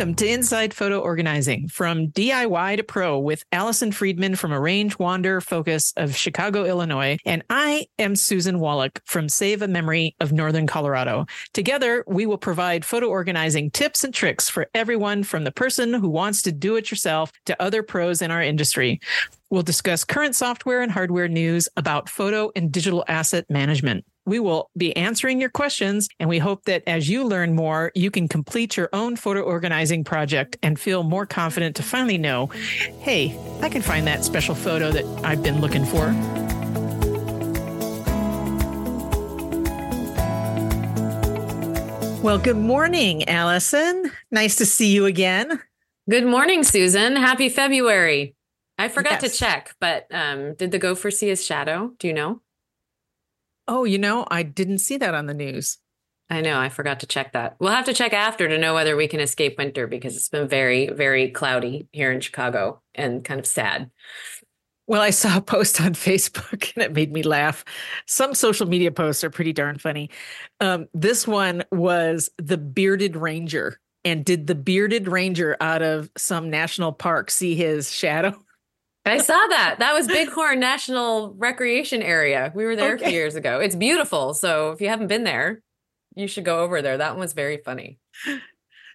Welcome to Inside Photo Organizing from DIY to Pro with Allison Friedman from Arrange Wander Focus of Chicago, Illinois. And I am Susan Wallach from Save a Memory of Northern Colorado. Together, we will provide photo organizing tips and tricks for everyone from the person who wants to do it yourself to other pros in our industry. We'll discuss current software and hardware news about photo and digital asset management. We will be answering your questions, and we hope that as you learn more, you can complete your own photo organizing project and feel more confident to finally know hey, I can find that special photo that I've been looking for. Well, good morning, Allison. Nice to see you again. Good morning, Susan. Happy February. I forgot yes. to check, but um, did the gopher see his shadow? Do you know? Oh, you know, I didn't see that on the news. I know. I forgot to check that. We'll have to check after to know whether we can escape winter because it's been very, very cloudy here in Chicago and kind of sad. Well, I saw a post on Facebook and it made me laugh. Some social media posts are pretty darn funny. Um, this one was the bearded ranger. And did the bearded ranger out of some national park see his shadow? I saw that. That was Bighorn National Recreation Area. We were there okay. a few years ago. It's beautiful. So if you haven't been there, you should go over there. That one was very funny.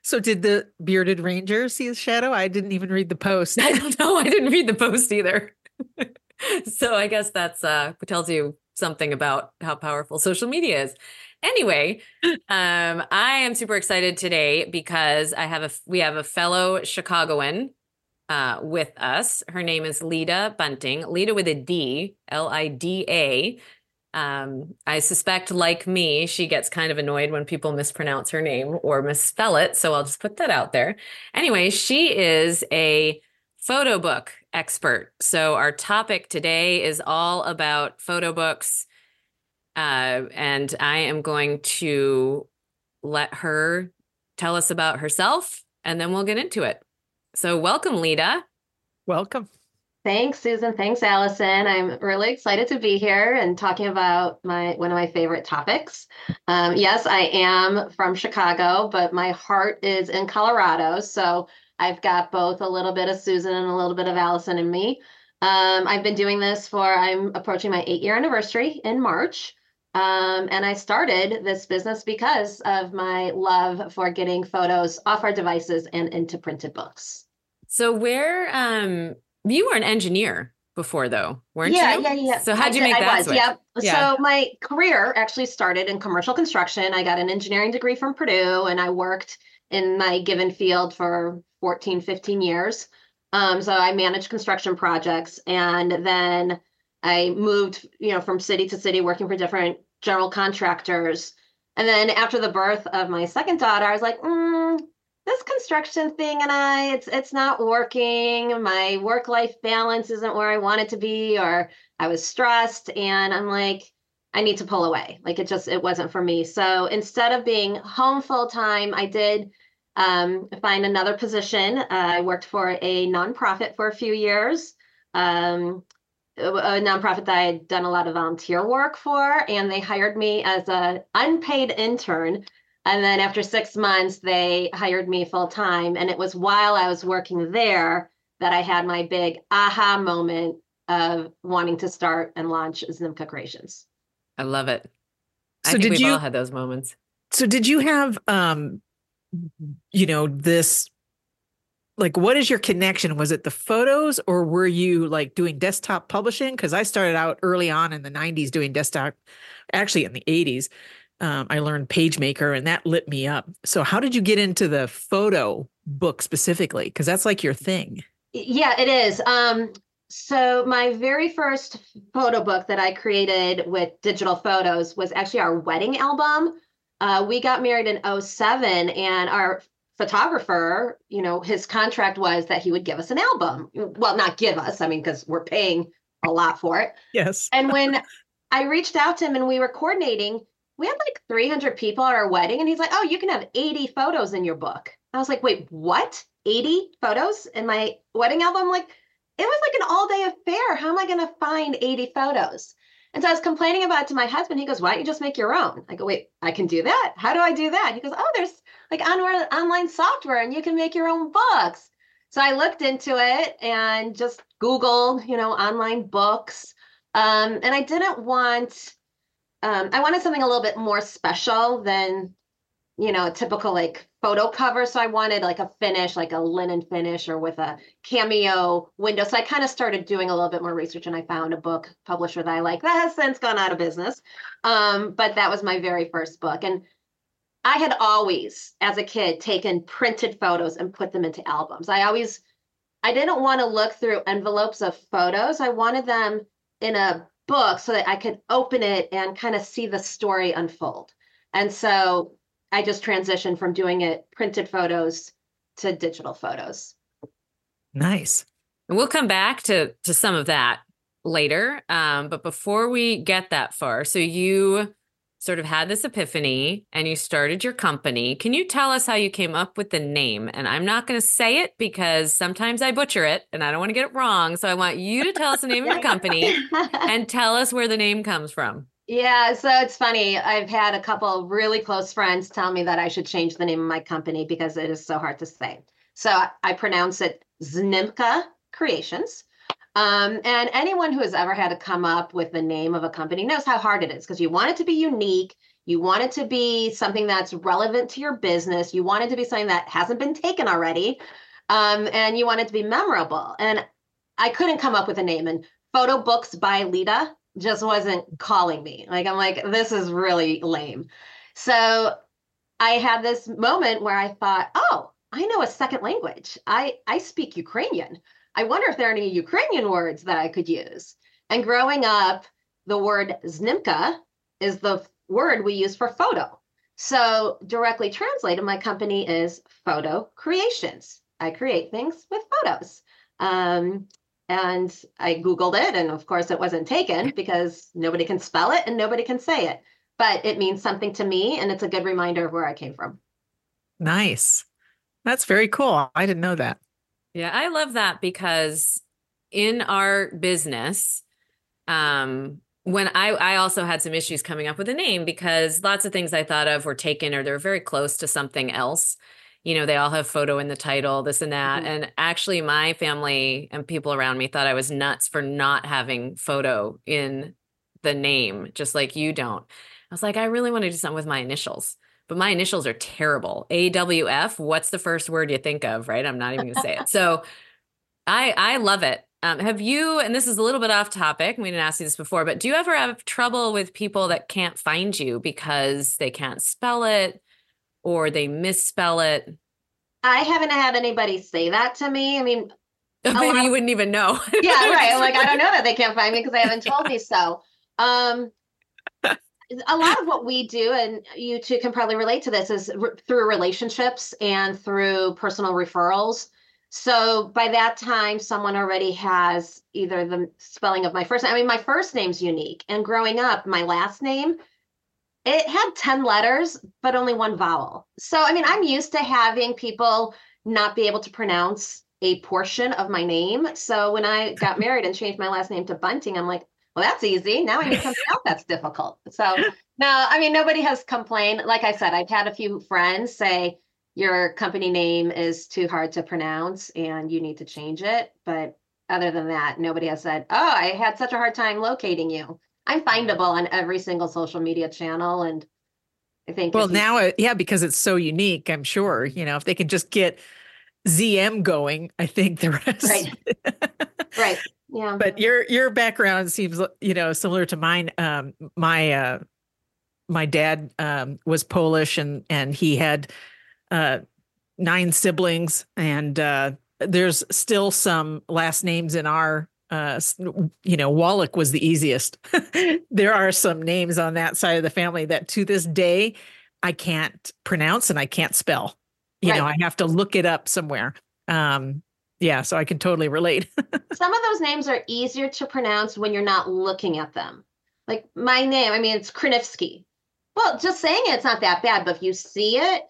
So did the bearded ranger see his shadow? I didn't even read the post. I don't know. I didn't read the post either. so I guess that's uh tells you something about how powerful social media is. Anyway, um, I am super excited today because I have a we have a fellow Chicagoan uh, with us. Her name is Lida Bunting, Lida with a D, L I D A. Um, I suspect, like me, she gets kind of annoyed when people mispronounce her name or misspell it. So I'll just put that out there. Anyway, she is a photo book expert. So our topic today is all about photo books. Uh, and I am going to let her tell us about herself and then we'll get into it. So, welcome, Lida. Welcome. Thanks, Susan. Thanks, Allison. I'm really excited to be here and talking about my one of my favorite topics. Um, yes, I am from Chicago, but my heart is in Colorado. So I've got both a little bit of Susan and a little bit of Allison in me. Um, I've been doing this for I'm approaching my eight year anniversary in March. Um, and I started this business because of my love for getting photos off our devices and into printed books. So where um you were an engineer before though, weren't yeah, you? Yeah, yeah, yeah. So how'd you make I that was, switch? Yep. Yeah. So my career actually started in commercial construction. I got an engineering degree from Purdue and I worked in my given field for 14, 15 years. Um, so I managed construction projects and then I moved, you know, from city to city working for different general contractors. And then after the birth of my second daughter, I was like, mm, this construction thing and I it's it's not working. My work life balance isn't where I want it to be or I was stressed and I'm like I need to pull away. Like it just it wasn't for me. So instead of being home full time, I did um, find another position. Uh, I worked for a nonprofit for a few years. Um, a nonprofit that I had done a lot of volunteer work for, and they hired me as an unpaid intern and then after six months, they hired me full time. And it was while I was working there that I had my big aha moment of wanting to start and launch Znimka Creations. I love it. I so think we've you, all had those moments. So did you have um you know this like what is your connection was it the photos or were you like doing desktop publishing because i started out early on in the 90s doing desktop actually in the 80s um, I learned PageMaker and that lit me up. So, how did you get into the photo book specifically? Because that's like your thing. Yeah, it is. Um, so, my very first photo book that I created with digital photos was actually our wedding album. Uh, we got married in 07, and our photographer, you know, his contract was that he would give us an album. Well, not give us, I mean, because we're paying a lot for it. Yes. and when I reached out to him and we were coordinating, we had like 300 people at our wedding and he's like oh you can have 80 photos in your book. I was like wait what? 80 photos in my wedding album? Like it was like an all day affair. How am i going to find 80 photos? And so i was complaining about it to my husband. He goes why don't you just make your own? I go wait i can do that? How do i do that? He goes oh there's like on online software and you can make your own books. So I looked into it and just Googled, you know, online books. Um, and I didn't want, um, I wanted something a little bit more special than, you know, a typical like photo cover. So I wanted like a finish, like a linen finish or with a cameo window. So I kind of started doing a little bit more research and I found a book publisher that I like that has since gone out of business. Um, but that was my very first book. And I had always, as a kid, taken printed photos and put them into albums. I always, I didn't want to look through envelopes of photos. I wanted them in a book so that I could open it and kind of see the story unfold. And so I just transitioned from doing it printed photos to digital photos. Nice. And we'll come back to to some of that later. Um, but before we get that far, so you sort of had this epiphany and you started your company. Can you tell us how you came up with the name? And I'm not going to say it because sometimes I butcher it and I don't want to get it wrong. So I want you to tell us the name of your company and tell us where the name comes from. Yeah, so it's funny. I've had a couple really close friends tell me that I should change the name of my company because it is so hard to say. So I pronounce it Znimka Creations. Um, and anyone who has ever had to come up with the name of a company knows how hard it is because you want it to be unique. You want it to be something that's relevant to your business. You want it to be something that hasn't been taken already. Um, and you want it to be memorable. And I couldn't come up with a name. And Photo Books by Lida just wasn't calling me. Like, I'm like, this is really lame. So I had this moment where I thought, oh, I know a second language. I, I speak Ukrainian. I wonder if there are any Ukrainian words that I could use. And growing up, the word znimka is the word we use for photo. So, directly translated, my company is Photo Creations. I create things with photos. Um, and I Googled it, and of course, it wasn't taken because nobody can spell it and nobody can say it. But it means something to me, and it's a good reminder of where I came from. Nice. That's very cool. I didn't know that. Yeah, I love that because in our business, um, when I I also had some issues coming up with a name because lots of things I thought of were taken or they're very close to something else. You know, they all have photo in the title, this and that. Mm-hmm. And actually my family and people around me thought I was nuts for not having photo in the name, just like you don't. I was like, I really want to do something with my initials but my initials are terrible. AWF, what's the first word you think of, right? I'm not even going to say it. So I I love it. Um, have you, and this is a little bit off topic, we didn't ask you this before, but do you ever have trouble with people that can't find you because they can't spell it or they misspell it? I haven't had anybody say that to me. I mean, maybe you wouldn't even know. yeah, right. I'm like, I don't know that they can't find me because they haven't told me so. Um, a lot of what we do and you two can probably relate to this is r- through relationships and through personal referrals. So by that time someone already has either the spelling of my first name i mean my first name's unique and growing up my last name it had 10 letters but only one vowel. So i mean i'm used to having people not be able to pronounce a portion of my name. So when i got married and changed my last name to bunting i'm like well, that's easy. Now I need something else that's difficult. So no, I mean, nobody has complained. Like I said, I've had a few friends say your company name is too hard to pronounce and you need to change it. But other than that, nobody has said, oh, I had such a hard time locating you. I'm findable on every single social media channel. And I think, well, now, uh, yeah, because it's so unique, I'm sure, you know, if they can just get ZM going, I think the rest. Right. right. Yeah. But your your background seems you know similar to mine. Um, my uh, my dad um, was Polish and and he had uh, nine siblings and uh, there's still some last names in our uh, you know Wallach was the easiest. there are some names on that side of the family that to this day I can't pronounce and I can't spell. You right. know, I have to look it up somewhere. Um, yeah, so I can totally relate. Some of those names are easier to pronounce when you're not looking at them. Like my name, I mean, it's Krinivsky. Well, just saying it's not that bad, but if you see it,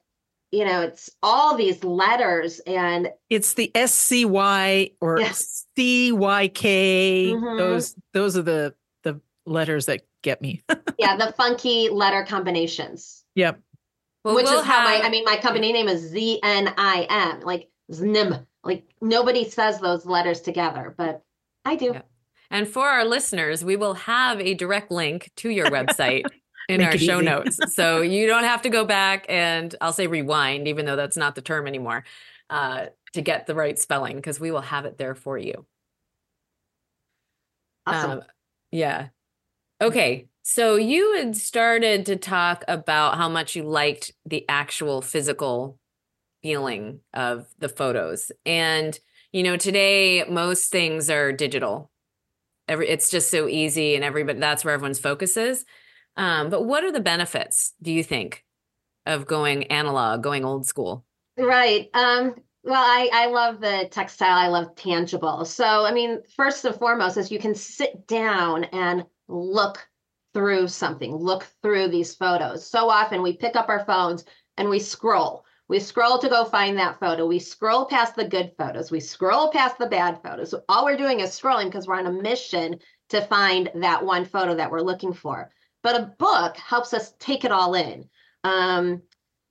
you know, it's all these letters and it's the S C Y or C Y K. Mm-hmm. Those those are the the letters that get me. yeah, the funky letter combinations. Yep. Well, which we'll is how my I mean my company name is Z N I M, like ZNIM. Like nobody says those letters together, but I do. Yeah. And for our listeners, we will have a direct link to your website in Make our show easy. notes. So you don't have to go back and I'll say rewind, even though that's not the term anymore, uh, to get the right spelling, because we will have it there for you. Awesome. Um, yeah. Okay. So you had started to talk about how much you liked the actual physical feeling of the photos. And, you know, today most things are digital. Every it's just so easy and everybody that's where everyone's focus is. Um, but what are the benefits, do you think, of going analog, going old school? Right. Um, well, I, I love the textile. I love tangible. So, I mean, first and foremost is you can sit down and look through something, look through these photos. So often we pick up our phones and we scroll. We scroll to go find that photo. We scroll past the good photos. We scroll past the bad photos. All we're doing is scrolling because we're on a mission to find that one photo that we're looking for. But a book helps us take it all in. Um,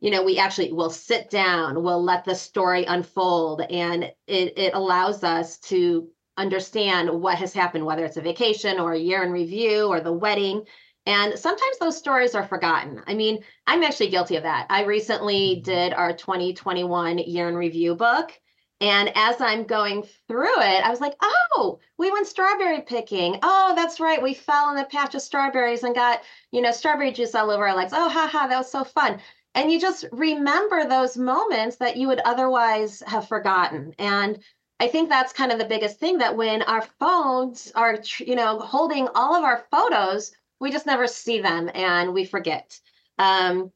you know, we actually will sit down, we'll let the story unfold, and it, it allows us to understand what has happened, whether it's a vacation or a year in review or the wedding. And sometimes those stories are forgotten. I mean, I'm actually guilty of that. I recently mm-hmm. did our 2021 year in review book. And as I'm going through it, I was like, oh, we went strawberry picking. Oh, that's right. We fell in a patch of strawberries and got, you know, strawberry juice all over our legs. Oh, haha, that was so fun and you just remember those moments that you would otherwise have forgotten and i think that's kind of the biggest thing that when our phones are you know holding all of our photos we just never see them and we forget um,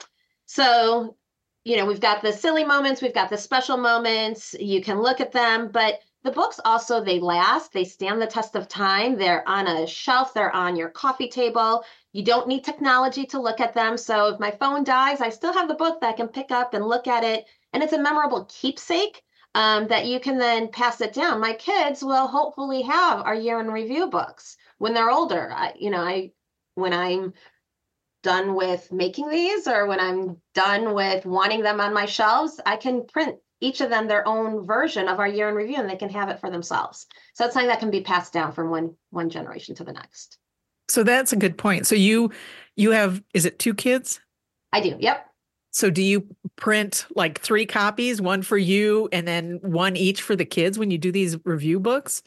so you know we've got the silly moments we've got the special moments you can look at them but the books also they last they stand the test of time they're on a shelf they're on your coffee table you don't need technology to look at them. So if my phone dies, I still have the book that I can pick up and look at it. And it's a memorable keepsake um, that you can then pass it down. My kids will hopefully have our year in review books when they're older. I, you know, I when I'm done with making these or when I'm done with wanting them on my shelves, I can print each of them their own version of our year in review and they can have it for themselves. So it's something that can be passed down from one one generation to the next. So that's a good point. So you you have is it two kids? I do. Yep. So do you print like three copies, one for you and then one each for the kids when you do these review books?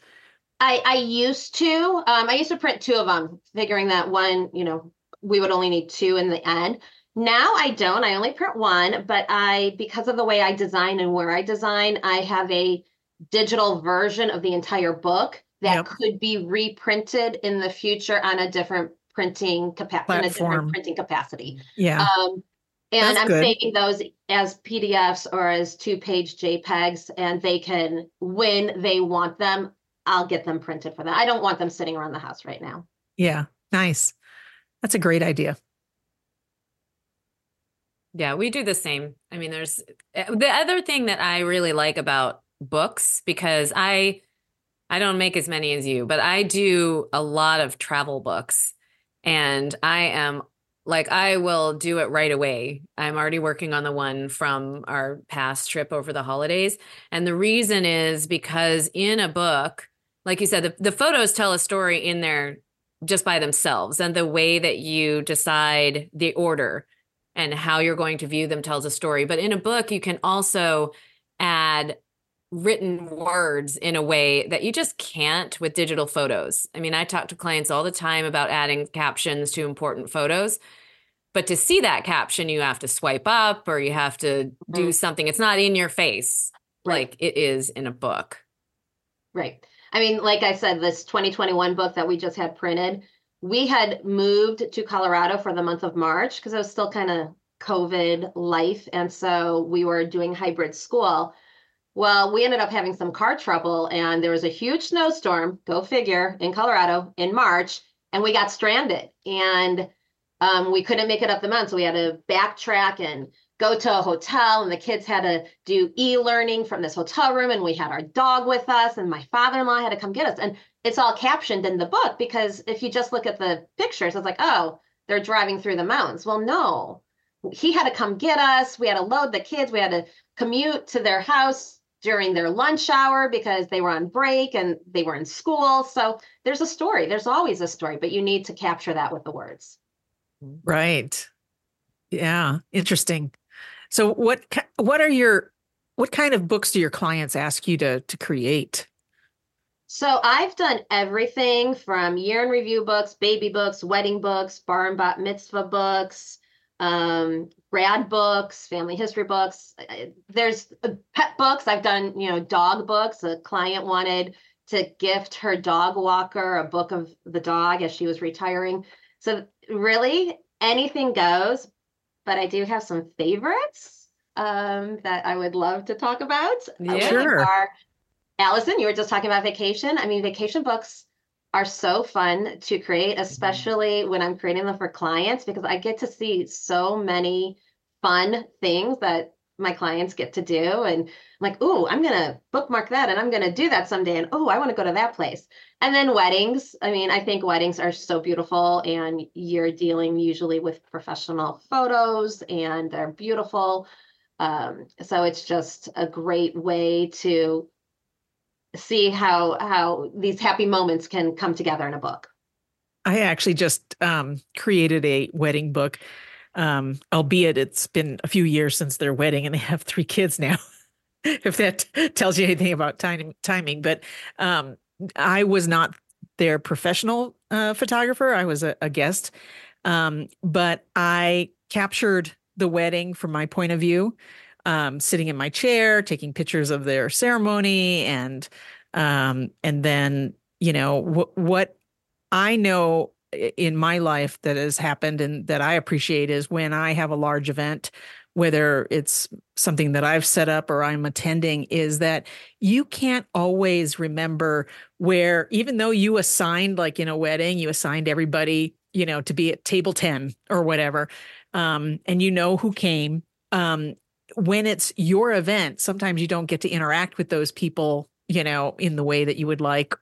I, I used to. Um, I used to print two of them, figuring that one, you know, we would only need two in the end. Now I don't. I only print one, but I, because of the way I design and where I design, I have a digital version of the entire book that Yep. could be reprinted in the future on a different printing capacity, a different printing capacity. Yeah. Um, and That's I'm good. saving those as PDFs or as two page JPEGs, and they can, when they want them, I'll get them printed for them. I don't want them sitting around the house right now. yeah. Nice. That's a great idea. Yeah, we do the same. I mean, there's eh, the other thing that I really like about books because I I don't make as many as you, but I do a lot of travel books and I am like I will do it right away. I'm already working on the one from our past trip over the holidays. And the reason is because in a book, like you said, the, the photos tell a story in there just by themselves. And the way that you decide the order and how you're going to view them tells a story. But in a book, you can also add written words in a way that you just can't with digital photos. I mean, I talk to clients all the time about adding captions to important photos. But to see that caption, you have to swipe up or you have to do Mhm. something. It's not in your face Right. like it is in a book. Right. I mean, like I said, this 2021 book that we just had printed, we had moved to Colorado for the month of March because it was still kind of COVID life. And so we were doing hybrid school. Well, we ended up having some car trouble and there was a huge snowstorm, go figure, in Colorado in March, and we got stranded. And um, we couldn't make it up the mountain. So we had to backtrack and go to a hotel and the kids had to do e-learning from this hotel room and we had our dog with us and my father-in-law had to come get us and it's all captioned in the book because if you just look at the pictures it's like oh they're driving through the mountains well no he had to come get us. We had to load the kids. We had to commute to their house during their lunch hour because they were on break and they were in school. So there's a story. There's always a story, but you need to capture that with the words. Right. Yeah, interesting. So what what are your what kind of books do your clients ask you to to create? So I've done everything from year in review books, baby books, wedding books, bar and bat mitzvah books, um, grad books, family history books. There's uh, pet books. I've done, you know, dog books. A client wanted to gift her dog walker a book of the dog as she was retiring. So really anything goes, but I do have some favorites um, that I would love to talk about. Yeah, sure. Are, Allison, you were just talking about vacation. I mean, vacation books are so fun to create, mm-hmm. especially when I'm creating them for clients, because I get to see so many fun things that my clients get to do. And I'm like, oh, I'm going to bookmark that and I'm going to do that someday. And oh, I want to go to that place. And then weddings. I mean, I think weddings are so beautiful and you're dealing usually with professional photos and they're beautiful. Um, so it's just a great way to see how how these happy moments can come together in a book. I actually just um, created a wedding book, um, albeit it's been a few years since their wedding, and they have three kids now. if that tells you anything about time, timing, but um, I was not their professional uh, photographer. I was a, a guest, um, but I captured the wedding from my point of view um, sitting in my chair, taking pictures of their ceremony, and um, and then you know what what I know in my life that has happened and that I appreciate is when I have a large event, whether it's something that I've set up or I'm attending, is that you can't always remember where, even though you assigned, like in a wedding, you assigned everybody, you know, to be at table 10 or whatever, um, and you know who came. Um, when it's your event, sometimes you don't get to interact with those people, you know, in the way that you would like.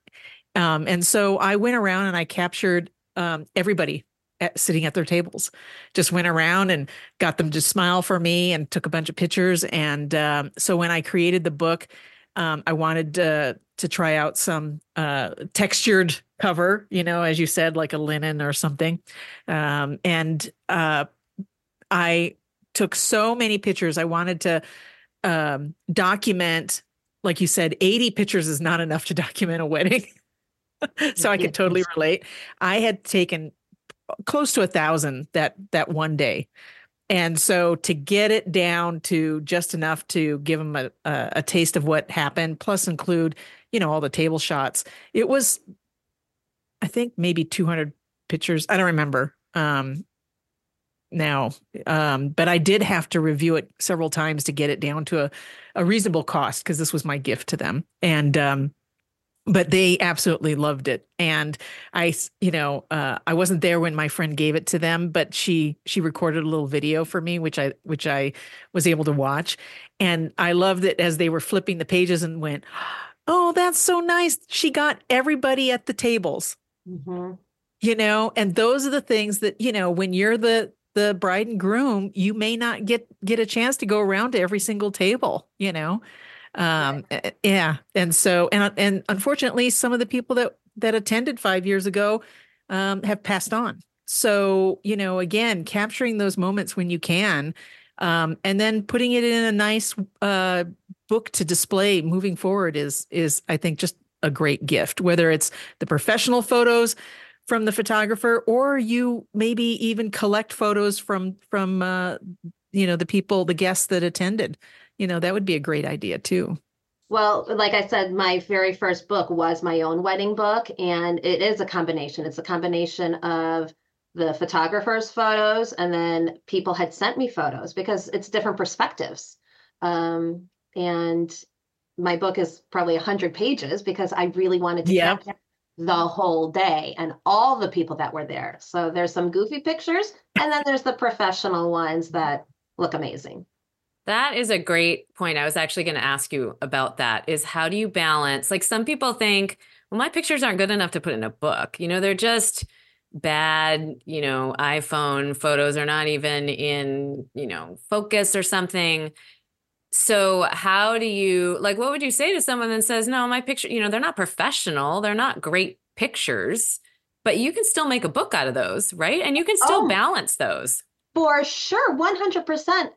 Um, and so I went around and I captured um, everybody at, sitting at their tables. Just went around and got them to smile for me and took a bunch of pictures. And um, so when I created the book, um, I wanted to try out some uh, textured cover, you know, as you said, like a linen or something. Um, and uh, I took so many pictures. I wanted to um, document, like you said, 80 pictures is not enough to document a wedding. so I could totally relate. I had taken close to a thousand that that one day. And so to get it down to just enough to give them a, a, a taste of what happened, plus include, you know, all the table shots, it was, I think maybe 200 pictures. I don't remember. Um, now. Um, but I did have to review it several times to get it down to a, a reasonable cost because this was my gift to them. And um, but they absolutely loved it and i you know uh, i wasn't there when my friend gave it to them but she she recorded a little video for me which i which i was able to watch and i loved it as they were flipping the pages and went oh that's so nice she got everybody at the tables mm-hmm. you know and those are the things that you know when you're the the bride and groom, you may not get get a chance to go around to every single table, you know. Um yeah. And so and and unfortunately some of the people that that attended 5 years ago um have passed on. So, you know, again, capturing those moments when you can um and then putting it in a nice uh book to display moving forward is is I think just a great gift whether it's the professional photos from the photographer or you maybe even collect photos from from uh, you know the people the guests that attended you know that would be a great idea too well like i said my very first book was my own wedding book and it is a combination it's a combination of the photographer's photos and then people had sent me photos because it's different perspectives um, and my book is probably 100 pages because i really wanted to yeah. capture the whole day and all the people that were there. So there's some goofy pictures and then there's the professional ones that look amazing. That is a great point. I was actually going to ask you about that is how do you balance like some people think well my pictures aren't good enough to put in a book. You know, they're just bad, you know, iPhone photos are not even in, you know, focus or something. So, how do you like what would you say to someone that says, "No, my picture, you know, they're not professional, they're not great pictures, but you can still make a book out of those, right? And you can still oh, balance those." For sure, 100%.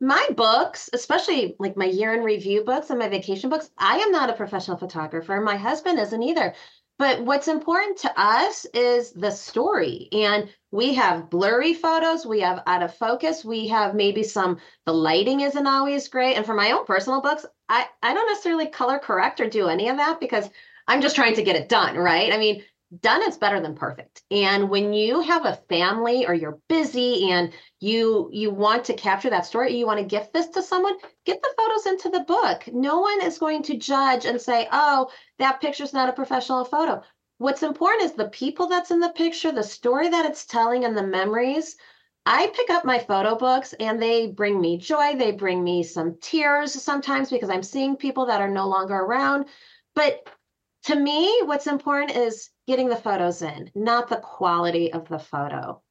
My books, especially like my year in review books and my vacation books, I am not a professional photographer. My husband isn't either. But what's important to us is the story. And we have blurry photos, we have out of focus, we have maybe some, the lighting isn't always great. And for my own personal books, I, I don't necessarily color correct or do any of that because I'm just trying to get it done, right? I mean, done is better than perfect and when you have a family or you're busy and you you want to capture that story you want to gift this to someone get the photos into the book no one is going to judge and say oh that picture's not a professional photo what's important is the people that's in the picture the story that it's telling and the memories I pick up my photo books and they bring me joy. They bring me some tears sometimes because I'm seeing people that are no longer around. But to me, what's important is getting the photos in, not the quality of the photo.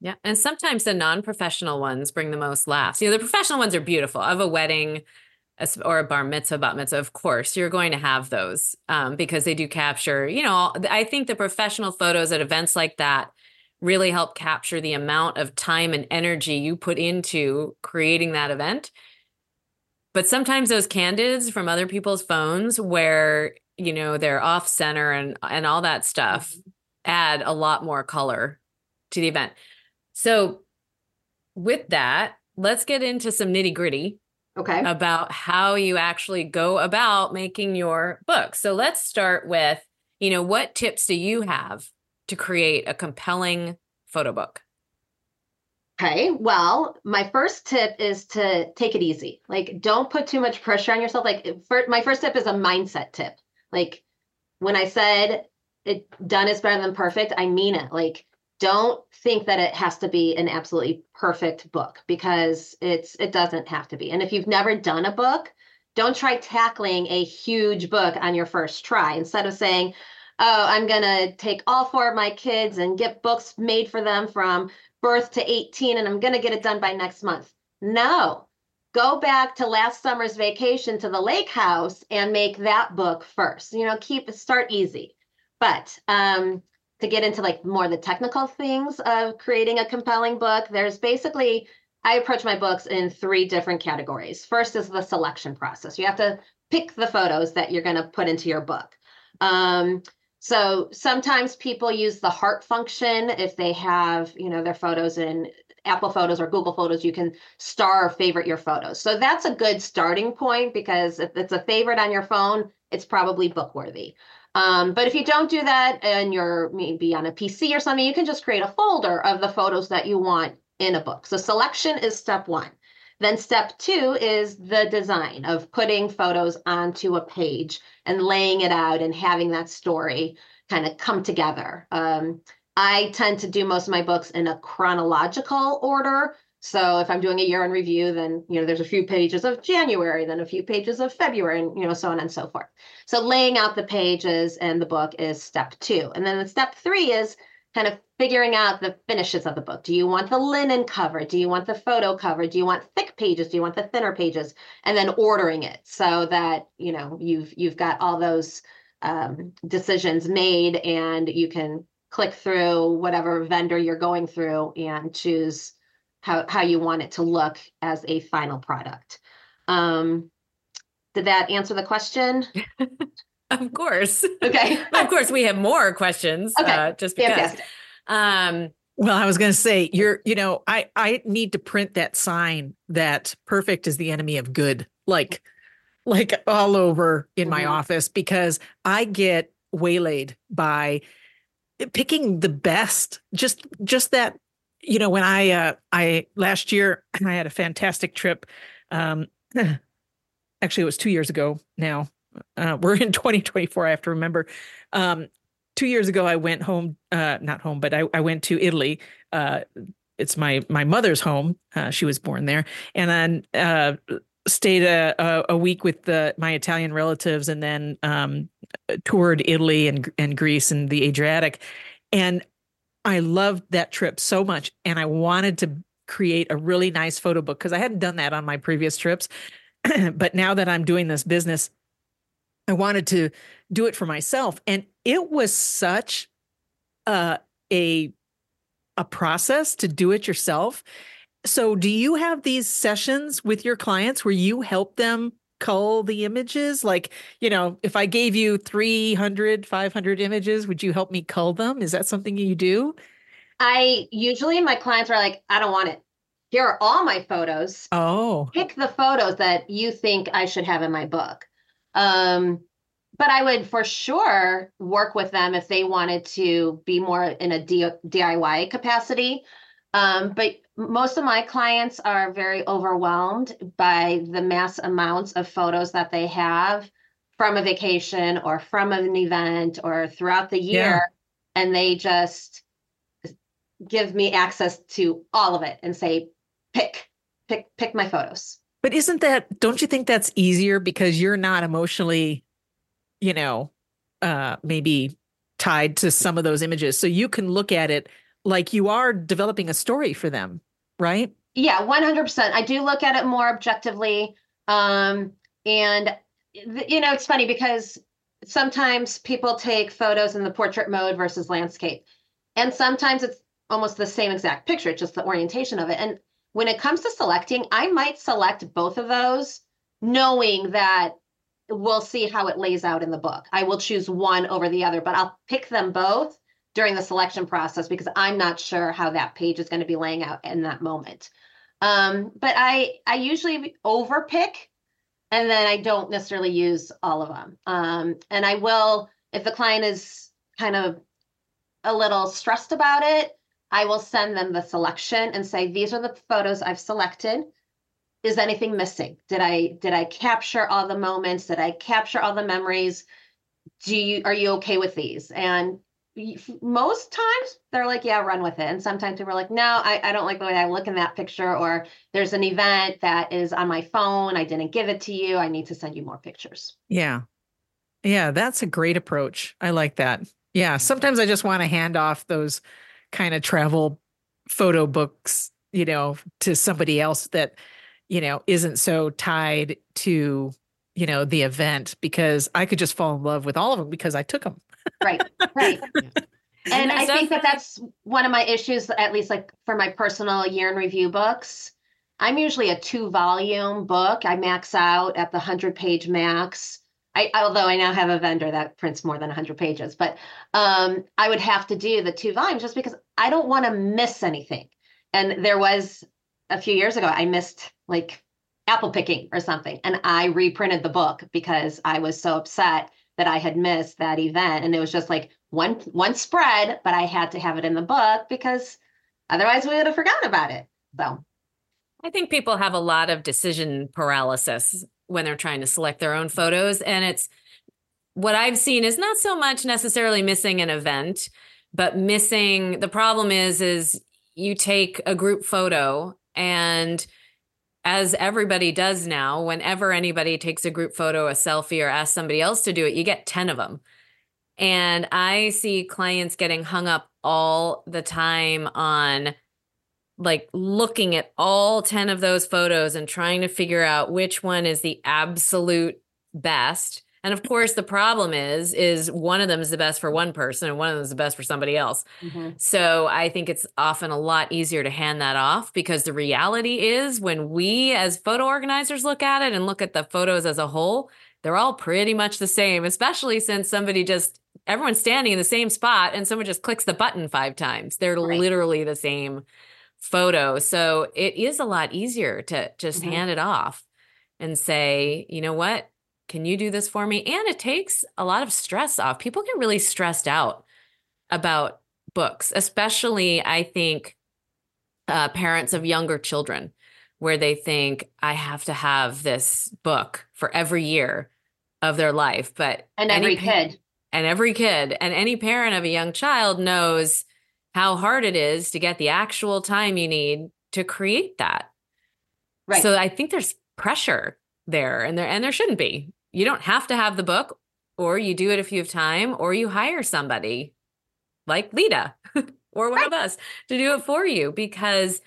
Yeah. And sometimes the non professional ones bring the most laughs. You know, the professional ones are beautiful. Of a wedding or a bar mitzvah, bat mitzvah, of course, you're going to have those um, because they do capture, you know, I think the professional photos at events like that really help capture the amount of time and energy you put into creating that event. But sometimes those candids from other people's phones where you know they're off center and and all that stuff mm-hmm. add a lot more color to the event so with that let's get into some nitty gritty okay about how you actually go about making your book so let's start with you know what tips do you have to create a compelling photo book Okay, well, my first tip is to take it easy. Like, don't put too much pressure on yourself. Like, for, my first tip is a mindset tip. Like when I said it done is better than perfect, I mean it. Like don't think that it has to be an absolutely perfect book because it's it doesn't have to be. And if you've never done a book, don't try tackling a huge book on your first try. Instead of saying, "Oh, I'm going to take all four of my kids and get books made for them from birth to 18 and I'm going to get it done by next month." No go back to last summer's vacation to the lake house and make that book first. You know, keep it start easy. But um, to get into like more of the technical things of creating a compelling book, there's basically I approach my books in three different categories. First is the selection process. You have to pick the photos that you're going to put into your book. Um, so sometimes people use the heart function if they have, you know, their photos in Apple Photos or Google Photos, you can star or favorite your photos. So that's a good starting point because if it's a favorite on your phone, it's probably book worthy. Um, but if you don't do that and you're maybe on a PC or something, you can just create a folder of the photos that you want in a book. So selection is step one. Then step two is the design of putting photos onto a page and laying it out and having that story kind of come together. Um, I tend to do most of my books in a chronological order. So if I'm doing a year in review, then you know there's a few pages of January, then a few pages of February, and you know so on and so forth. So laying out the pages and the book is step two, and then the step three is kind of figuring out the finishes of the book. Do you want the linen cover? Do you want the photo cover? Do you want thick pages? Do you want the thinner pages? And then ordering it so that you know you've you've got all those um, decisions made, and you can click through whatever vendor you're going through and choose how, how you want it to look as a final product. Um, did that answer the question? of course. Okay. of course, we have more questions. Okay. Uh, just because. Um, well, I was going to say you're, you know, I I need to print that sign that perfect is the enemy of good, like, like all over in mm-hmm. my office because I get waylaid by picking the best just just that you know when i uh i last year i had a fantastic trip um actually it was two years ago now. Uh we're in 2024 i have to remember. Um two years ago i went home uh not home but i, I went to italy. Uh it's my my mother's home. Uh, she was born there. And then uh stayed a, a, a week with the, my Italian relatives and then um, toured Italy and, and Greece and the Adriatic. And I loved that trip so much. And I wanted to create a really nice photo book because I hadn't done that on my previous trips. but now that I'm doing this business, I wanted to do it for myself. And it was such a a process to do it yourself. So do you have these sessions with your clients where you help them cull the images? Like, you know, if I gave you 300, 500 images, would you help me cull them? Is that something you do? I usually my clients are like, I don't want it. Here are all my photos. Oh. Pick the photos that you think I should have in my book. Um, but I would for sure work with them if they wanted to be more in a D- DIY capacity. Um, but most of my clients are very overwhelmed by the mass amounts of photos that they have from a vacation or from an event or throughout the year. Yeah. And they just give me access to all of it and say, pick, pick, pick my photos. But isn't that, don't you think that's easier because you're not emotionally, you know, uh, maybe tied to some of those images. So you can look at it like you are developing a story for them, right? Yeah, 100%. I do look at it more objectively. Um, and, you know, it's funny because sometimes people take photos in the portrait mode versus landscape. And sometimes it's almost the same exact picture, just the orientation of it. And when it comes to selecting, I might select both of those knowing that we'll see how it lays out in the book. I will choose one over the other, but I'll pick them both during the selection process because I'm not sure how that page is going to be laying out in that moment. Um, but I I usually overpick and then I don't necessarily use all of them. Um, and I will if the client is kind of a little stressed about it, I will send them the selection and say these are the photos I've selected. Is anything missing? Did I did I capture all the moments? Did I capture all the memories? Do you are you okay with these? And most times they're like, yeah, run with it. And sometimes people are like, no, I, I don't like the way I look in that picture. Or there's an event that is on my phone. I didn't give it to you. I need to send you more pictures. Yeah. Yeah. That's a great approach. I like that. Yeah. Sometimes I just want to hand off those kind of travel photo books, you know, to somebody else that, you know, isn't so tied to, you know, the event because I could just fall in love with all of them because I took them right right yeah. and i think that that's one of my issues at least like for my personal year in review books i'm usually a two volume book i max out at the 100 page max I, although I now have a vendor that prints more than 100 pages, but um, I would have to do the two volumes just because I don't want to miss anything. And there was a few years ago, I missed like apple picking or something, and I reprinted the book because I was so upset that I had missed that event. And it was just like one one spread, but I had to have it in the book because otherwise we would have forgotten about it. So I think people have a lot of decision paralysis when they're trying to select their own photos. And it's what I've seen is not so much necessarily missing an event, but missing the problem is is you take a group photo and as everybody does now, whenever anybody takes a group photo, a selfie, or asks somebody else to do it, you get 10 of them. And I see clients getting hung up all the time on like looking at all 10 of those photos and trying to figure out which one is the absolute best and of course, the problem is, is one of them is the best for one person and one of them is the best for somebody else. Mm-hmm. So I think it's often a lot easier to hand that off because the reality is when we as photo organizers look at it and look at the photos as a whole, they're all pretty much the same, especially since somebody just everyone's standing in the same spot and someone just clicks the button five times. They're right. literally the same photo. So it is a lot easier to just mm-hmm. hand it off and say, you know what? Can you do this for me? And it takes a lot of stress off. People get really stressed out about books, especially, I think, uh, parents of younger children, where they think, I have to have this book for every year of their life. But and every kid. And every kid. And any parent of a young child knows how hard it is to get the actual time you need to create that. Right. So I think there's pressure there and there and there shouldn't be you don't have to have the book, or you do it if you have time, or you hire somebody like Lida or one of us to do it for you because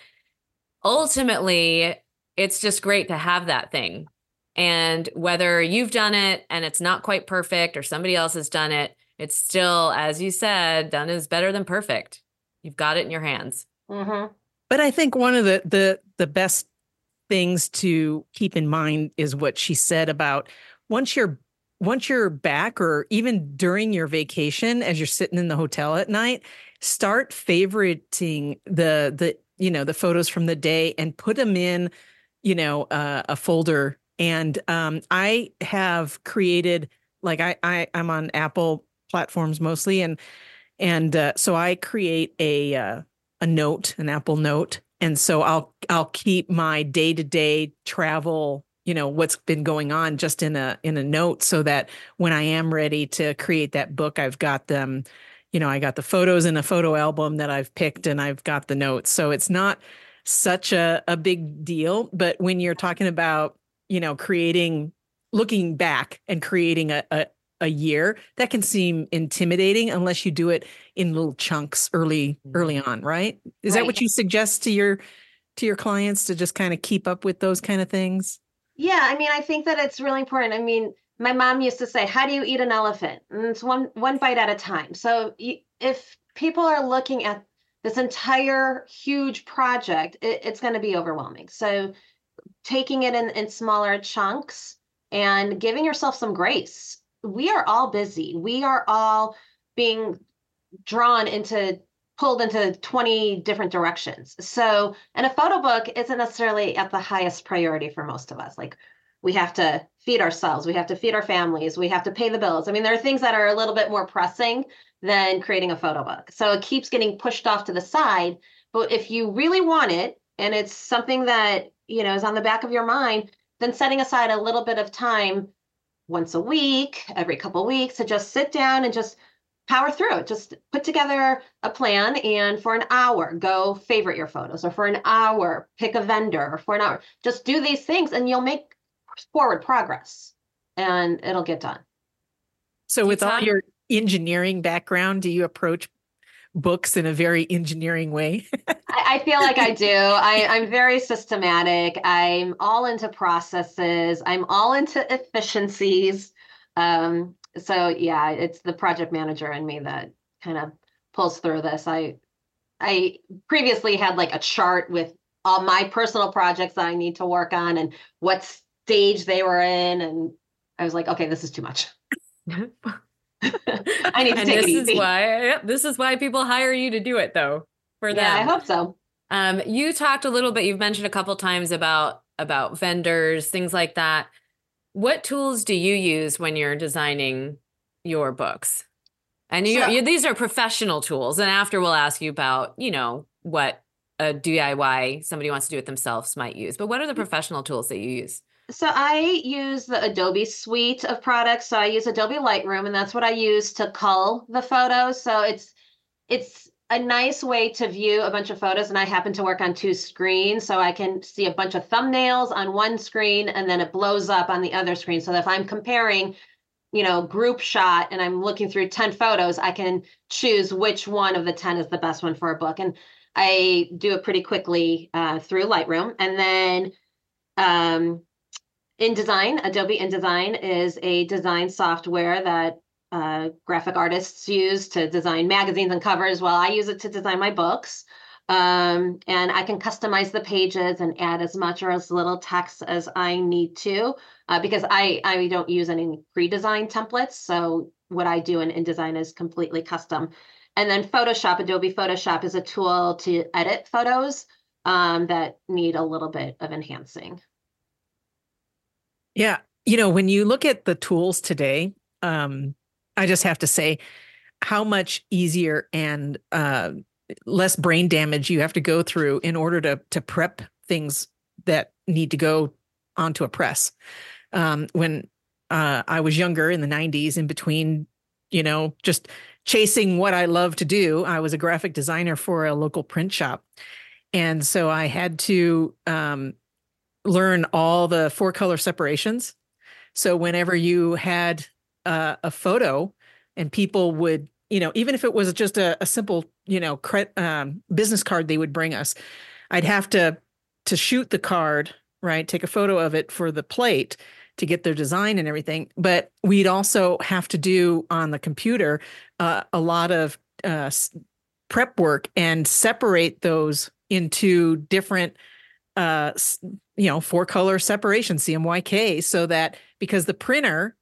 ultimately it's just great to have that thing. And whether you've done it and it's not quite perfect or somebody else has done it, it's still, as you said, done is better than perfect. You've got it in your hands. Mm-hmm. But I think one of the the the best things to keep in mind is what she said about once you're once you're back or even during your vacation as you're sitting in the hotel at night start favoriting the the you know the photos from the day and put them in you know uh, a folder. And um, i have created like I, I i'm on apple platforms mostly and and uh, so i create a uh, a note an apple note and so i'll i'll keep my day-to-day travel you know what's been going on just in a in a note so that when i am ready to create that book i've got them you know i got the photos in a photo album that i've picked and i've got the notes. So it's not such a, a big deal but when you're talking about you know creating looking back and creating a, a, a year that can seem intimidating unless you do it in little chunks early mm-hmm. early on right is Right. that what you suggest to your to your clients to just kind of keep up with those kind of things Yeah, I mean, I think that it's really important. I mean, my mom used to say, "How do you eat an elephant?" And it's one one bite at a time. So if people are looking at this entire huge project, it, it's going to be overwhelming. So taking it in in smaller chunks and giving yourself some grace. We are all busy. We are all being drawn into pulled into 20 different directions. So, and a photo book isn't necessarily at the highest priority for most of us. Like we have to feed ourselves, we have to feed our families, we have to pay the bills. I mean, there are things that are a little bit more pressing than creating a photo book. So it keeps getting pushed off to the side. But if you really want it and it's something that, you know, is on the back of your mind, then setting aside a little bit of time once a week, every couple weeks to just sit down and just power through it. Just put together a plan and for an hour, go favorite your photos, or for an hour, pick a vendor, or for an hour, just do these things and you'll make forward progress and it'll get done. So, with all your engineering background, do you approach books in a very engineering way? I, I feel like I do. I, I'm very systematic. I'm all into processes. I'm all into efficiencies. Um, so yeah, it's the project manager in me that kind of pulls through this. I I previously had like a chart with all my personal projects that I need to work on and what stage they were in, and I was like, okay, this is too much. I need to and take this it is easy. why this is why people hire you to do it though for that, Yeah, I hope so. Um, you talked a little bit. You've mentioned a couple times about about vendors, things like that. What tools do you use when you're designing your books? And you, So- you, these are professional tools. And after we'll ask you about, you know, what a DIY somebody wants to do it themselves might use. But what are the professional tools that you use? So I use the Adobe suite of products. So I use Adobe Lightroom, and that's what I use to cull the photos. So it's it's a nice way to view a bunch of photos. And I happen to work on two screens, so I can see a bunch of thumbnails on one screen, and then it blows up on the other screen. So if I'm comparing, you know, group shot, and I'm looking through ten photos, I can choose which one of the ten is the best one for a book. And I do it pretty quickly uh, through Lightroom, and then. Um, InDesign, Adobe InDesign is a design software that uh, graphic artists use to design magazines and covers. Well, I use it to design my books. Um, and I can customize the pages and add as much or as little text as I need to uh, because I, I don't use any pre-designed templates. So what I do in InDesign is completely custom. And then Photoshop, Adobe Photoshop is a tool to edit photos um, that need a little bit of enhancing. Yeah. You know, when you look at the tools today, um, I just have to say how much easier and uh, less brain damage you have to go through in order to to prep things that need to go onto a press. Um, when uh, I was younger in the 90s, in between, you know, just chasing what I love to do, I was a graphic designer for a local print shop. And so I had to um, learn all the four color separations. So whenever you had uh, a photo and people would you know, even if it was just a, a simple, you know, cre- um, business card they would bring us, I'd have to to shoot the card, right? Take a photo of it for the plate to get their design and everything. But we'd also have to do on the computer uh, a lot of uh, prep work and separate those into different uh you know four color separation cmyk so that because the printer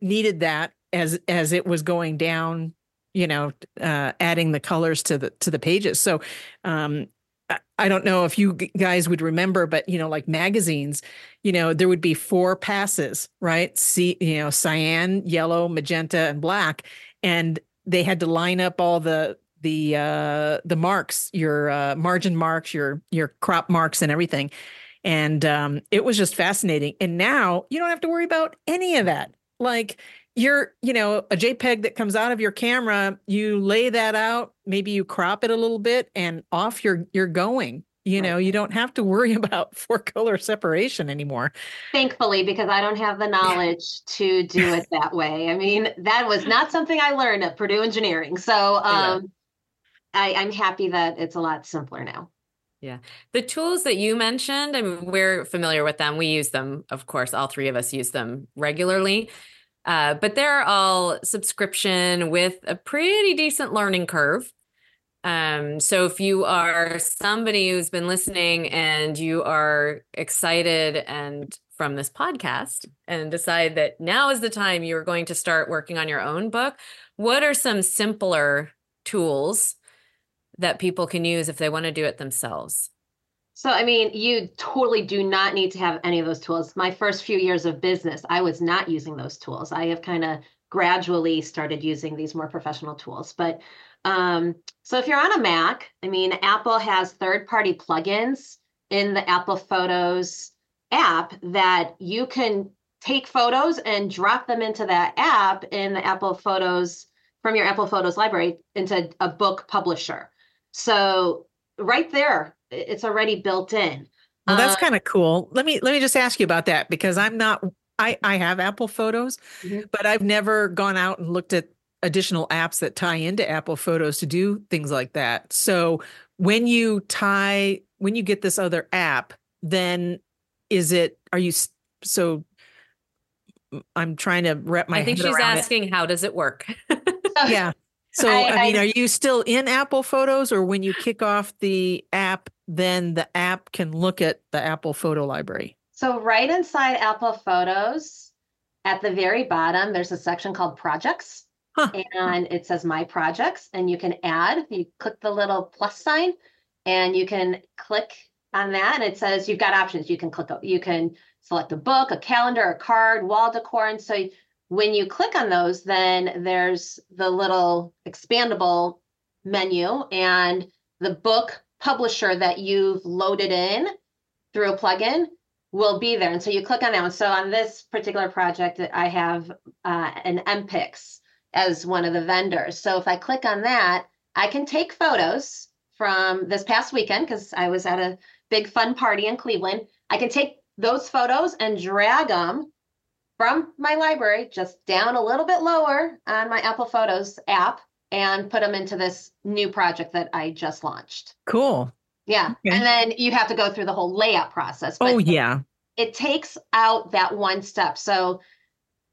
needed that as as it was going down you know uh adding the colors to the to the pages so um I don't know if you guys would remember, but you know, like magazines, you know, there would be four passes, right? See, you know, cyan, yellow, magenta, and black, and they had to line up all the the uh the marks, your uh margin marks, your your crop marks, and everything. And um, it was just fascinating. And now you don't have to worry about any of that. Like you're, you know, a JPEG that comes out of your camera, you lay that out, maybe you crop it a little bit and off you're you're going. You know, you don't have to worry about four color separation anymore. Thankfully, because I don't have the knowledge to do it that way. I mean, that was not something I learned at Purdue Engineering. So um. I, I'm happy that it's a lot simpler now. Yeah. The tools that you mentioned, I mean, we're familiar with them. We use them, of course, all three of us use them regularly. Uh, but they're all subscription with a pretty decent learning curve. Um, so if you are somebody who's been listening and you are excited and from this podcast and decide that now is the time you're going to start working on your own book, what are some simpler tools that people can use if they want to do it themselves? So, I mean, you totally do not need to have any of those tools. My first few years of business, I was not using those tools. I have kind of gradually started using these more professional tools. But um, so if you're on a Mac, I mean, Apple has third party plugins in the Apple Photos app that you can take photos and drop them into that app in the Apple Photos from your Apple Photos library into a book publisher. So right there, it's already built in. Well, that's uh, kind of cool. Let me let me just ask you about that because I'm not I I have Apple Photos, mm-hmm. but I've never gone out and looked at additional apps that tie into Apple Photos to do things like that. So when you tie when you get this other app, then is it are you so I'm trying to wrap my I think she's asking it. how does it work? yeah. So I, I mean, I, are you still in Apple Photos or when you kick off the app, then the app can look at the Apple photo library? So right inside Apple Photos, at the very bottom, there's a section called projects. Huh. And it says my projects, and you can add, you click the little plus sign, and you can click on that, and it says you've got options. You can click, you can select a book, a calendar, a card, wall decor. And so when you click on those, then there's the little expandable menu, and the book publisher that you've loaded in through a plugin will be there. And so you click on that one. So on this particular project, I have uh, an MPix as one of the vendors. So if I click on that, I can take photos from this past weekend because I was at a big fun party in Cleveland. I can take those photos and drag them from my library just down a little bit lower on my Apple Photos app and put them into this new project that I just launched. Cool. Yeah. Okay. And then you have to go through the whole layout process. oh, yeah. It takes out that one step. So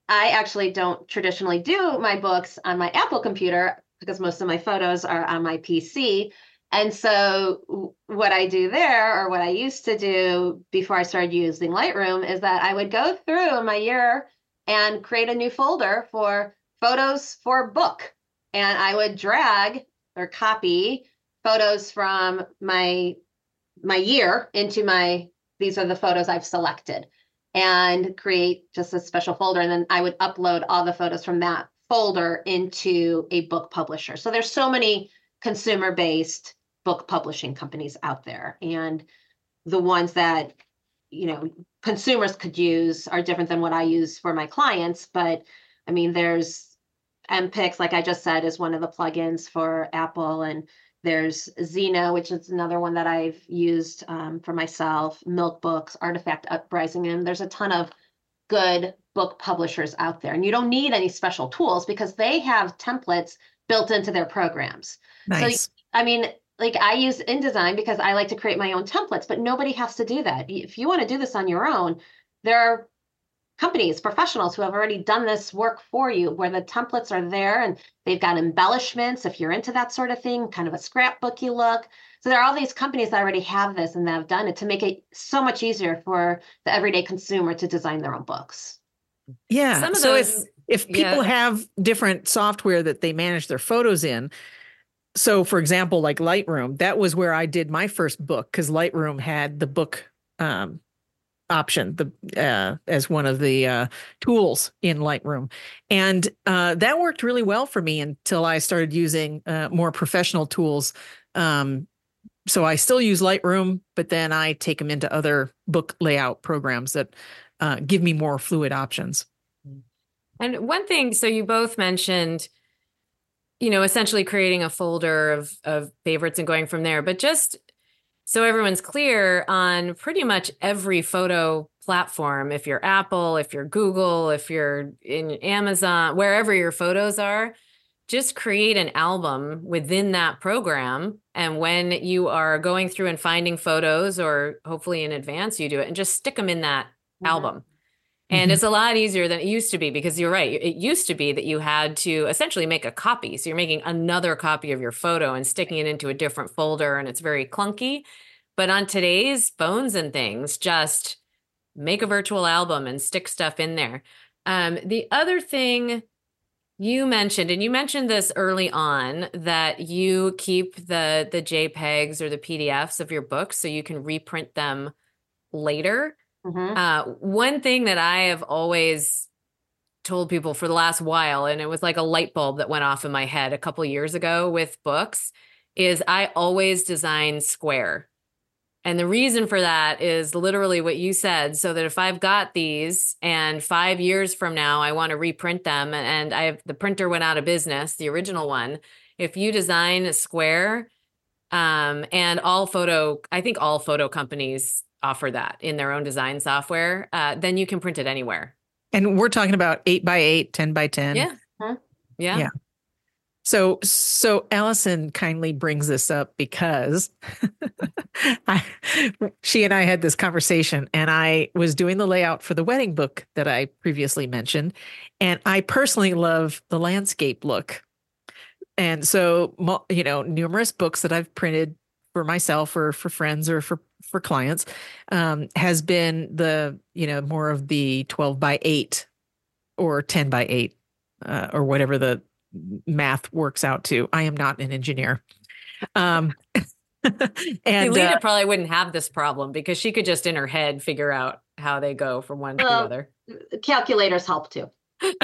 I actually don't traditionally do my books on my Apple computer because most of my photos are on my PC. And so, what I do there, or what I used to do before I started using Lightroom, is that I would go through my year and create a new folder for photos for book. And I would drag or copy photos from my my year into my these are the photos I've selected and create just a special folder. And then I would upload all the photos from that folder into a book publisher. So there's so many consumer based book publishing companies out there. And the ones that, you know, consumers could use are different than what I use for my clients. But I mean, there's MPix, like I just said, is one of the plugins for Apple. And there's Zno, which is another one that I've used um, for myself, Milk Books, Artifact Uprising, and there's a ton of good book publishers out there. And you don't need any special tools because they have templates built into their programs. Nice. So, I mean, like I use InDesign because I like to create my own templates, but nobody has to do that. If you want to do this on your own, there are companies, professionals who have already done this work for you where the templates are there and they've got embellishments if you're into that sort of thing, kind of a scrapbooky look. So there are all these companies that already have this and that have done it to make it so much easier for the everyday consumer to design their own books. Yeah. Some of so those, if if people yeah. have different software that they manage their photos in, so for example, like Lightroom, that was where I did my first book because Lightroom had the book um, option the uh, as one of the uh, tools in Lightroom, and uh, that worked really well for me until I started using uh, more professional tools. Um, so I still use Lightroom, but then I take them into other book layout programs that uh, give me more fluid options. And one thing, so you both mentioned, you know, essentially creating a folder of of favorites and going from there. But just so everyone's clear on pretty much every photo platform, if you're Apple, if you're Google, if you're in Amazon, wherever your photos are, just create an album within that program. And when you are going through and finding photos, or hopefully in advance, you do it and just stick them in that Mhm. album. And Mhm. it's a lot easier than it used to be because you're right. It used to be that you had to essentially make a copy. So you're making another copy of your photo and sticking it into a different folder, and it's very clunky. But on today's phones and things, just make a virtual album and stick stuff in there. Um, the other thing you mentioned, and you mentioned this early on, that you keep the the JPEGs or the PDFs of your books so you can reprint them later. Mhm. Uh, one thing that I have always told people for the last while, and it was like a light bulb that went off in my head a couple years ago with books, is I always design square. And the reason for that is literally what you said. So that if I've got these and five years from now I want to reprint them and I have the printer went out of business, the original one, if you design a square, um, and all photo, I think all photo companies offer that in their own design software, uh, then you can print it anywhere. And we're talking about eight by eight, 10 by 10. Yeah. Huh? Yeah. Yeah. So, so Allison kindly brings this up because I, she and I had this conversation, and I was doing the layout for the wedding book that I previously mentioned, and I personally love the landscape look, and so you know, numerous books that I've printed for myself or for friends or for for clients um, has been the you know more of the twelve by eight or ten by eight uh, or whatever the math works out to. I am not an engineer. Um, and Lida uh, probably wouldn't have this problem because she could just in her head figure out how they go from one to the other. Calculators help too.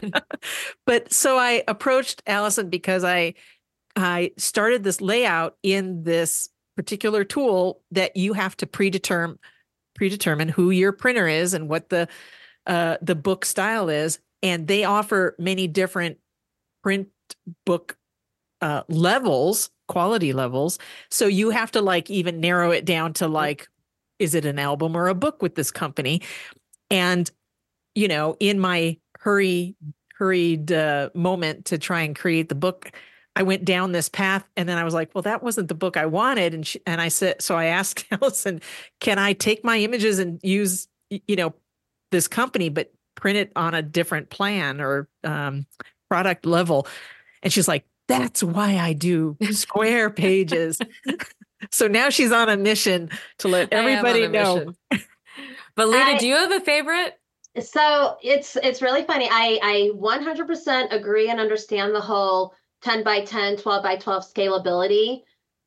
but so I approached Allison because I I started this layout in this particular tool that you have to predetermine predetermine who your printer is and what the uh, the book style is, and they offer many different print book uh, levels, quality levels. So you have to like even narrow it down to like, is it an album or a book with this company? And you know, in my hurry hurried uh, moment to try and create the book, I went down this path, and then I was like, well, that wasn't the book I wanted, and she, and I said, so I asked Allison, can I take my images and use you know this company, but print it on a different plan or um, product level? And she's like, that's why I do square pages. so now she's on a mission to let I am on everybody know. mission. but Lida, I- do you have a favorite? So it's it's really funny. I I 100% agree and understand the whole 10 by 10, 12 by 12 scalability.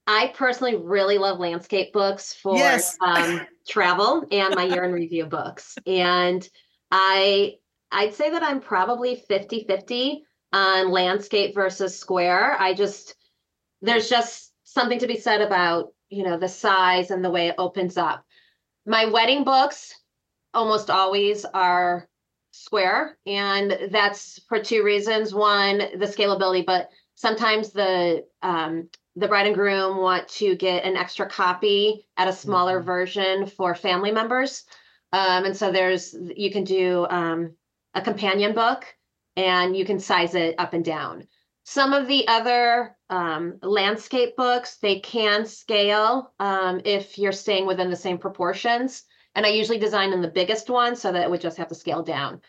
I personally really love landscape books for Yes. um, travel and my year in review books. And I I'd say that I'm probably 50-50 on landscape versus square. I just there's just something to be said about, you know, the size and the way it opens up. My wedding books almost always are square and that's for two reasons one the scalability but sometimes the um, the bride and groom want to get an extra copy at a smaller Mhm. version for family members um, and so there's you can do um, a companion book and you can size it up and down. Some of the other um, landscape books, they can scale um, if you're staying within the same proportions. And I usually design in the biggest one so that it would just have to scale down.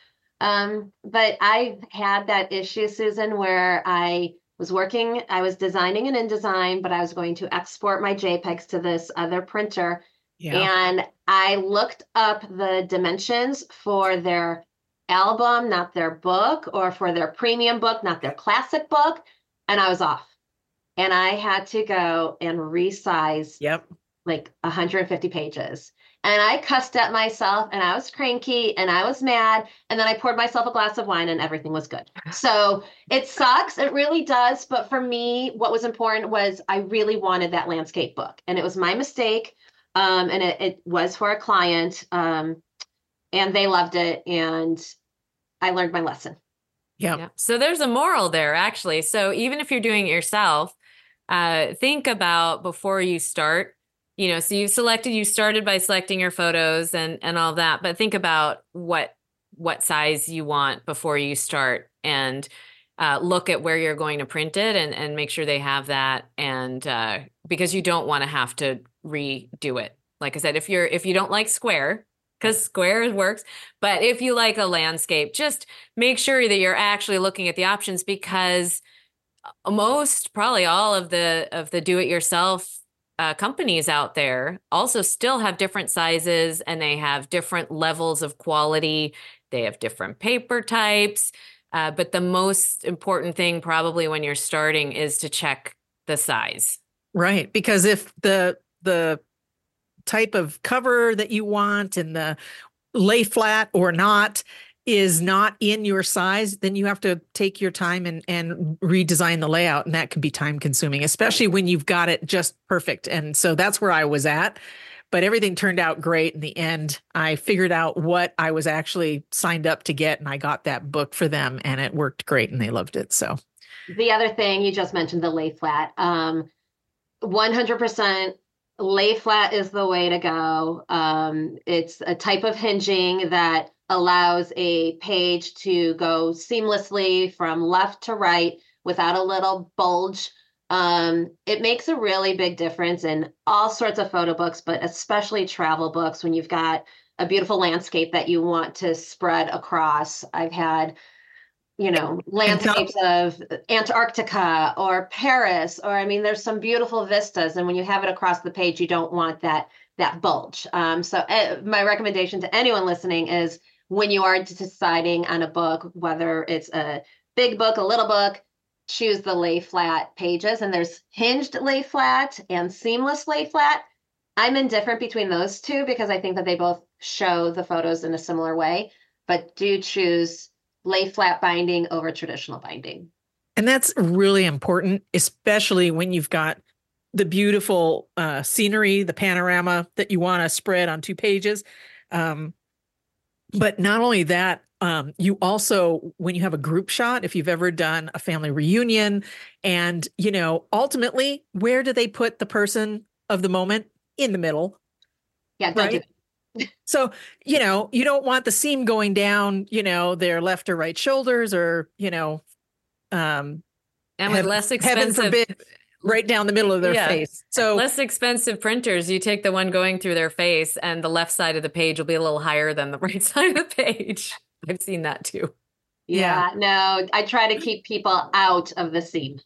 Um, but I've had that issue, Susan, where I was working, I was designing in InDesign, but I was going to export my JPEGs to this other printer. Yeah. And I looked up the dimensions for their album, not their book, or for their premium book, not their classic book. And I was off. And I had to go and resize yep. like 150 pages. And I cussed at myself and I was cranky and I was mad. And then I poured myself a glass of wine and everything was good. So it sucks. It really does. But for me, what was important was I really wanted that landscape book. And it was my mistake. Um, and it, it, was for a client. Um, and they loved it. And I learned my lesson. Yeah. yeah. So there's a moral there, actually. So even if you're doing it yourself, uh, think about before you start you know so you've selected you started by selecting your photos and and all that but think about what what size you want before you start and uh, look at where you're going to print it and and make sure they have that and uh, because you don't want to have to redo it. Like i said if you're if you don't like square because square works but if you like a landscape just make sure that you're actually looking at the options because most probably all of the of the do it yourself uh, companies out there also still have different sizes and they have different levels of quality. They have different paper types. Uh, but the most important thing, probably when you're starting, is to check the size. Right, because if the the type of cover that you want and the lay flat or not is not in your size, then you have to take your time and, and redesign the layout. And that can be time consuming, especially when you've got it just perfect. And so that's where I was at. But everything turned out great in the end. I figured out what I was actually signed up to get, and I got that book for them, and it worked great, and they loved it. So, the other thing you just mentioned the lay flat. Um, 100% lay flat is the way to go. Um, it's a type of hinging that allows a page to go seamlessly from left to right without a little bulge. Um, it makes a really big difference in all sorts of photo books, but especially travel books when you've got a beautiful landscape that you want to spread across. I've had, you know, landscapes of Antarctica or Paris, or I mean, there's some beautiful vistas. And when you have it across the page, you don't want that that bulge. Um, so uh, my recommendation to anyone listening is when you are deciding on a book, whether it's a big book, a little book, choose the lay flat pages. And there's hinged lay flat and seamless lay flat. I'm indifferent between those two because I think that they both show the photos in a similar way, but do choose lay flat binding over traditional binding. And that's really important, especially when you've got the beautiful uh, scenery, the panorama that you want to spread on two pages. Um, but not only that, um, you also, when you have a group shot, if you've ever done a family reunion, and you know, ultimately, where do they put the person of the moment? In the middle. Yeah, right. so you know, you don't want the seam going down, you know, their left or right shoulders, or you know, um, and with heaven, less expensive. Forbid, right down the middle of their yeah. face. So less expensive printers, you take the one going through their face and the left side of the page will be a little higher than the right side of the page. I've seen that too. Yeah, yeah. no, I try to keep people out of the seam.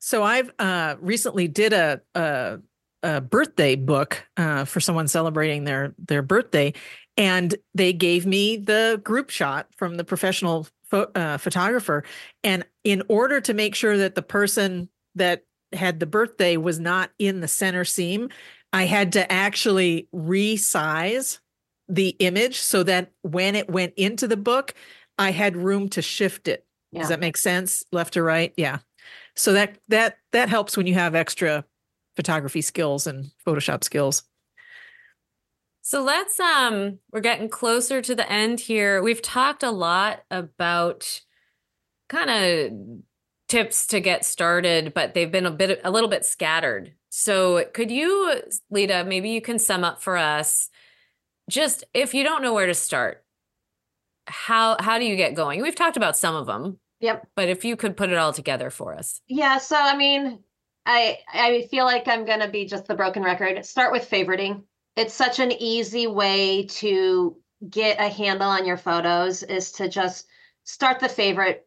So I've uh recently did a a, a birthday book uh for someone celebrating their their birthday and they gave me the group shot from the professional pho- uh, photographer and in order to make sure that the person that had the birthday was not in the center seam, I had to actually resize the image so that when it went into the book, I had room to shift it. Yeah. Does that make sense? Left to right? Yeah. So that that that helps when you have extra photography skills and Photoshop skills. So let's um we're getting closer to the end here. We've talked a lot about kind of tips to get started, but they've been a bit a little bit scattered. So could you, Lida, maybe you can sum up for us just if you don't know where to start, how how do you get going? We've talked about some of them. Yep. But if you could put it all together for us. Yeah, so I mean, I I feel like I'm going to be just the broken record. Start with favoriting. It's such an easy way to get a handle on your photos is to just start the favorite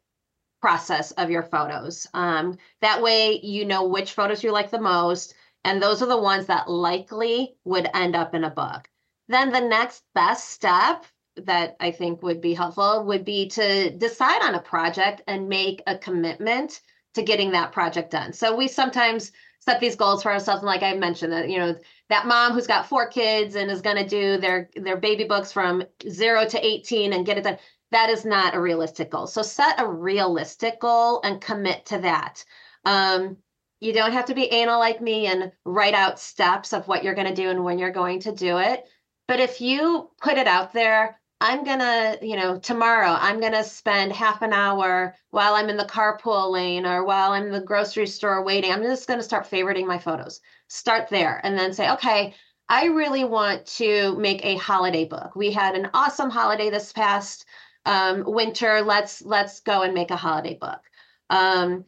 process of your photos. Um, that way you know which photos you like the most and those are the ones that likely would end up in a book. Then the next best step that I think would be helpful would be to decide on a project and make a commitment to getting that project done. So we sometimes set these goals for ourselves and like I mentioned that you know that mom who's got four kids and is going to do their their baby books from 0 to 18 and get it done that is not a realistic goal. So set a realistic goal and commit to that. Um, you don't have to be anal like me and write out steps of what you're going to do and when you're going to do it. But if you put it out there, I'm going to, you know, tomorrow I'm going to spend half an hour while I'm in the carpool lane or while I'm in the grocery store waiting. I'm just going to start favoriting my photos. Start there and then say, okay, I really want to make a holiday book. We had an awesome holiday this past um, winter. Let's let's go and make a holiday book. Um,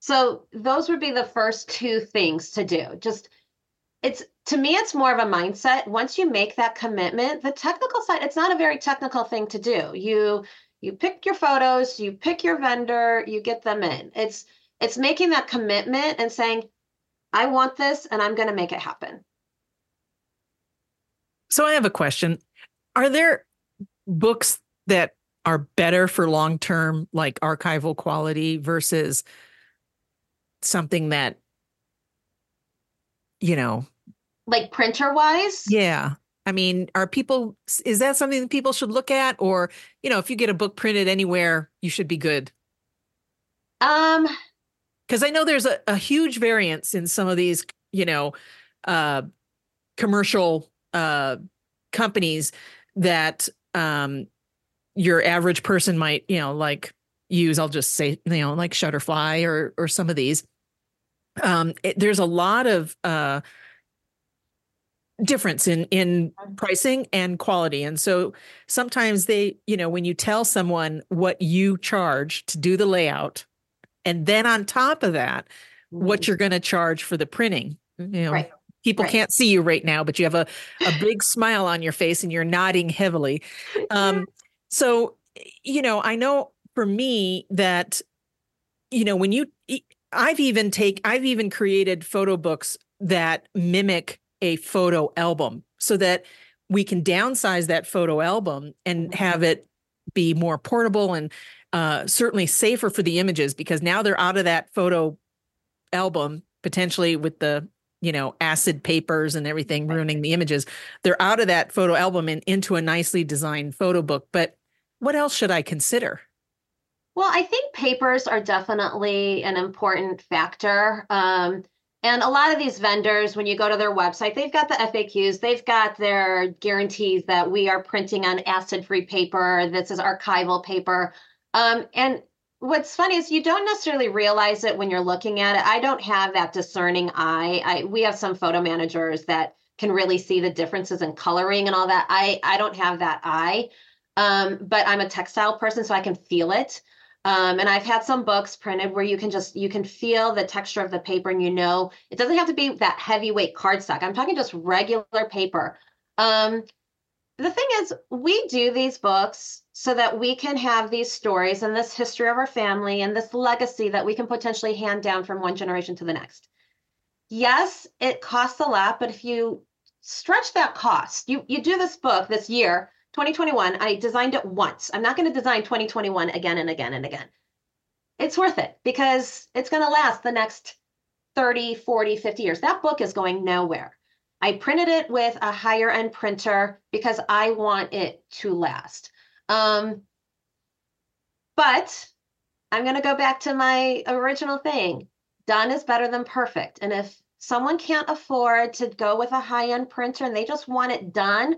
so those would be the first two things to do. Just it's to me it's more of a mindset. Once you make that commitment, the technical side it's not a very technical thing to do. You you pick your photos, you pick your vendor, you get them in. It's it's making that commitment and saying I want this and I'm going to make it happen. So I have a question. Are there books that are better for long-term like archival quality versus something that you know like printer wise yeah. I mean are people is that something that people should look at? Or you know if you get a book printed anywhere you should be good. Um. Because i know there's a, a huge variance in some of these you know uh commercial uh companies that um your average person might you know like use i'll just say you know like shutterfly or or some of these um it, there's a lot of uh difference in in pricing and quality and so sometimes they you know when you tell someone what you charge to do the layout and then on top of that what mm-hmm. you're going to charge for the printing you know right. people right. can't see you right now but you have a a big smile on your face and you're nodding heavily um so you know i know for me that you know when you i've even take i've even created photo books that mimic a photo album so that we can downsize that photo album and mm-hmm. have it be more portable and uh, certainly safer for the images because now they're out of that photo album potentially with the you know acid papers and everything ruining the images they're out of that photo album and into a nicely designed photo book but what else should i consider well, I think papers are definitely an important factor. Um, and a lot of these vendors, when you go to their website, they've got the FAQs, they've got their guarantees that we are printing on acid free paper, this is archival paper. Um, and what's funny is you don't necessarily realize it when you're looking at it. I don't have that discerning eye. I, we have some photo managers that can really see the differences in coloring and all that. I, I don't have that eye. Um, but I'm a textile person, so I can feel it. Um, and I've had some books printed where you can just you can feel the texture of the paper and you know it doesn't have to be that heavyweight cardstock. I'm talking just regular paper. Um, the thing is, we do these books so that we can have these stories and this history of our family and this legacy that we can potentially hand down from one generation to the next. Yes, it costs a lot, but if you stretch that cost, you you do this book this year 2021, I designed it once. I'm not going to design 2021 again and again and again. It's worth it because it's going to last the next 30, 40, 50 years. That book is going nowhere. I printed it with a higher end printer because I want it to last. Um, but I'm going to go back to my original thing. Done is better than perfect. And if someone can't afford to go with a high end printer and they just want it done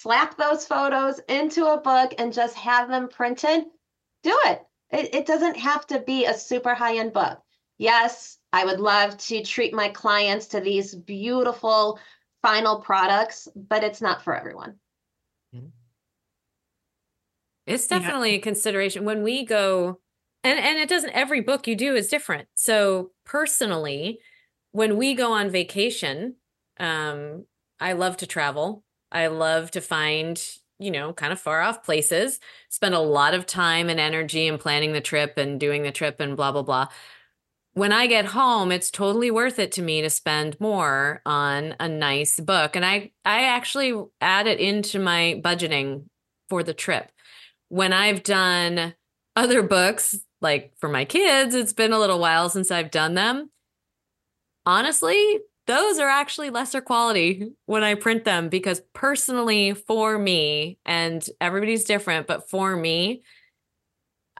slap those photos into a book and just have them printed, do it. It, it doesn't have to be a super high end book. Yes, I would love to treat my clients to these beautiful final products, but it's not for everyone. Mm-hmm. It's definitely yeah. a consideration when we go and and it doesn't every book you do is different. So personally, when we go on vacation, um I love to travel. I love to find, you know, kind of far off places, spend a lot of time and energy in planning the trip and doing the trip and blah blah blah when I get home, it's totally worth it to me to spend more on a nice book. And I, I actually add it into my budgeting for the trip. When I've done other books, like for my kids, it's been a little while since I've done them. Honestly, those are actually lesser quality when I print them because personally, for me, and everybody's different, but for me,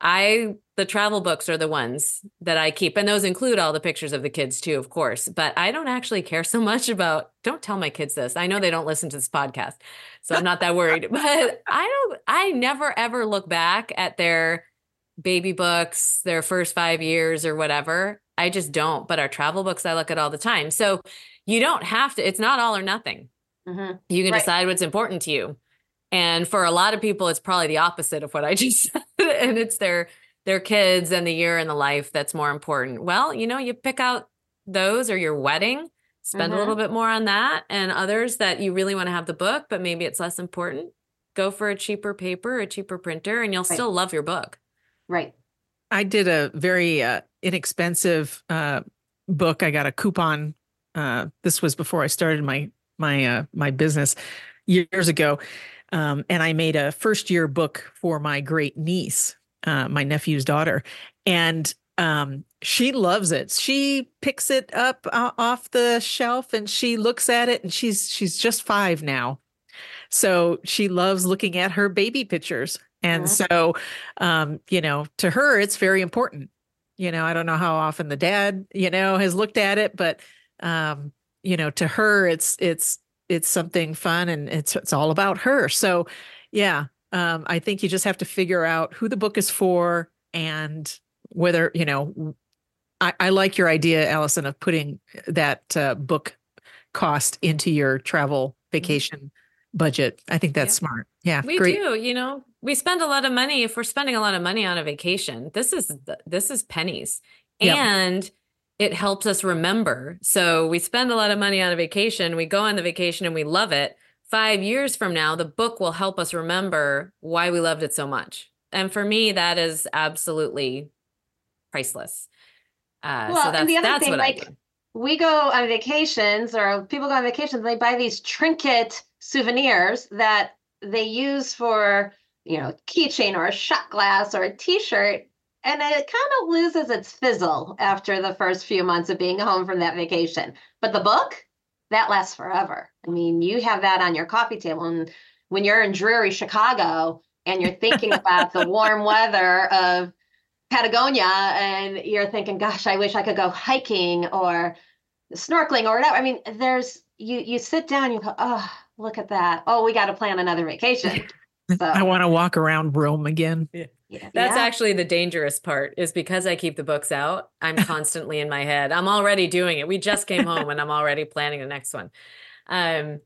I the travel books are the ones that I keep and those include all the pictures of the kids too of course but I don't actually care so much about don't tell my kids this. I know they don't listen to this podcast so I'm not that worried but I don't I never ever look back at their baby books their first 5 years or whatever I just don't but our travel books I look at all the time so you don't have to it's not all or nothing mm-hmm. you can right. decide what's important to you and for a lot of people, it's probably the opposite of what I just said. and it's their their kids and the year and the life that's more important. Well, you know, you pick out those or your wedding, spend mm-hmm. a little bit more on that, and others that you really want to have the book, but maybe it's less important. Go for a cheaper paper, a cheaper printer, and you'll right. still love your book. Right. I did a very uh, inexpensive uh, book. I got a coupon. Uh, this was before I started my my uh, my business years ago, um, and I made a first year book for my great niece, uh, my nephew's daughter. And um, she loves it. She picks it up uh, off the shelf and she looks at it and she's she's just 5 now. So she loves looking at her baby pictures. And mm-hmm. so um, you know, to her it's very important. You know, I don't know how often the dad, you know, has looked at it, but um, you know, to her it's it's it's something fun and it's it's all about her. So yeah, um, I think you just have to figure out who the book is for and whether you know. I, I like your idea, Allison, of putting that uh, book cost into your travel mm-hmm. vacation budget. I think that's yeah. smart. Yeah, we great. do. You know, we spend a lot of money. If we're spending a lot of money on a vacation, this is this is pennies, yep. and it helps us remember. So we spend a lot of money on a vacation, we go on the vacation and we love it. Five years from now, the book will help us remember why we loved it so much. And for me, that is absolutely priceless. Uh, well, so that's, and the other thing, like we go on vacations or people go on vacations, they buy these trinket souvenirs that they use for, you know, keychain or a shot glass or a t-shirt and it kind of loses its fizzle after the first few months of being home from that vacation. But the book, that lasts forever. I mean, you have that on your coffee table. And when you're in dreary Chicago and you're thinking about the warm weather of Patagonia and you're thinking, gosh, I wish I could go hiking or snorkeling or whatever. I mean, there's you you sit down, you go, oh, look at that. Oh, we got to plan another vacation. So. I want to walk around Rome again. Yeah. That's yeah. actually the dangerous part is because I keep the books out, I'm constantly in my head. I'm already doing it. We just came home and I'm already planning the next one. Um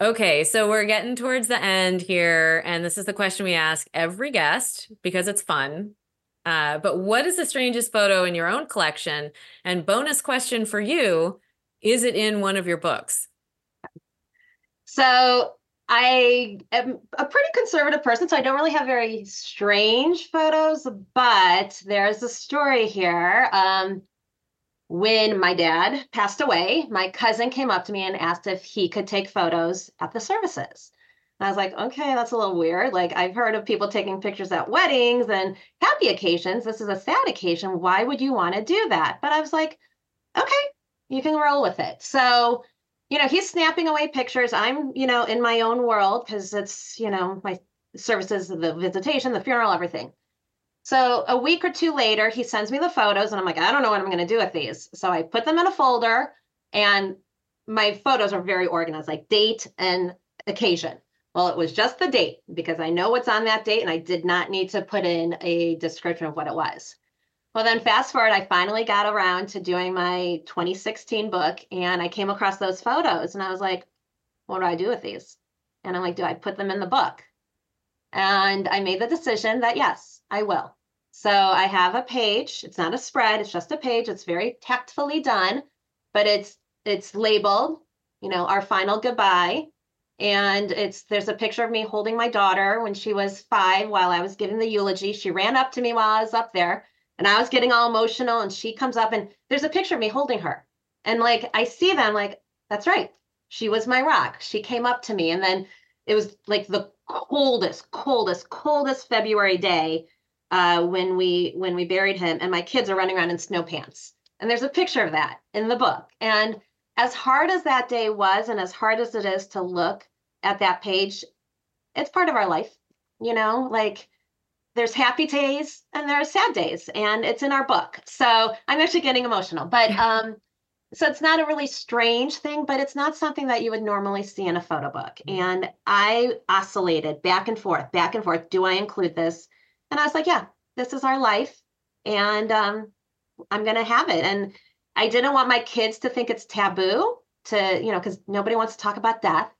okay, so we're getting towards the end here and this is the question we ask every guest because it's fun. Uh, but what is the strangest photo in your own collection? And bonus question for you, is it in one of your books? So I am a pretty conservative person, so I don't really have very strange photos, but there's a story here. Um, when my dad passed away, my cousin came up to me and asked if he could take photos at the services. And I was like, okay, that's a little weird. Like, I've heard of people taking pictures at weddings and happy occasions. This is a sad occasion. Why would you want to do that? But I was like, okay, you can roll with it. So you know, he's snapping away pictures. I'm, you know, in my own world because it's, you know, my services, the visitation, the funeral, everything. So a week or two later, he sends me the photos, and I'm like, I don't know what I'm going to do with these. So I put them in a folder, and my photos are very organized, like date and occasion. Well, it was just the date because I know what's on that date, and I did not need to put in a description of what it was. Well, then fast forward, I finally got around to doing my 2016 book and I came across those photos and I was like, what do I do with these? And I'm like, do I put them in the book? And I made the decision that yes, I will. So I have a page. It's not a spread, it's just a page. It's very tactfully done, but it's it's labeled, you know, our final goodbye. And it's there's a picture of me holding my daughter when she was five while I was giving the eulogy. She ran up to me while I was up there and I was getting all emotional. And she comes up and there's a picture of me holding her. And like I see them, like, that's right. She was my rock. She came up to me. And then it was like the coldest, coldest, coldest February day uh, when we when we buried him, and my kids are running around in snow pants. And there's a picture of that in the book. And as hard as that day was, and as hard as it is to look at that page, it's part of our life. You know, like there's happy days and there are sad days, and it's in our book. So I'm actually getting emotional, but um, so it's not a really strange thing, but it's not something that you would normally see in a photo book. Mm-hmm. And I oscillated back and forth, back and forth. Do I include this? And I was like, yeah, this is our life. And um, I'm going to have it. And I didn't want my kids to think it's taboo to, you know, because nobody wants to talk about death.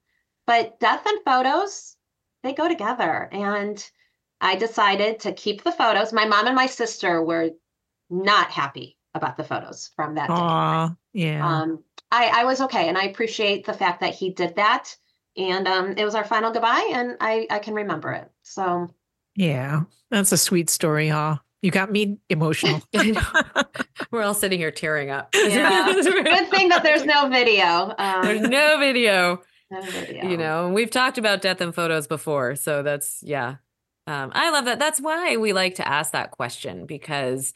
But death and photos, they go together. And I decided to keep the photos. My mom and my sister were not happy about the photos from that Aww, day. Yeah. Um, I, I was okay. And I appreciate the fact that he did that. And um, it was our final goodbye, and I, I can remember it. So, yeah, that's a sweet story, huh? You got me emotional. We're all sitting here tearing up. Yeah. Good thing that there's no video. Um, there's no video. No video. You know, we've talked about death and photos before. So that's, yeah. Um, I love that. That's why we like to ask that question because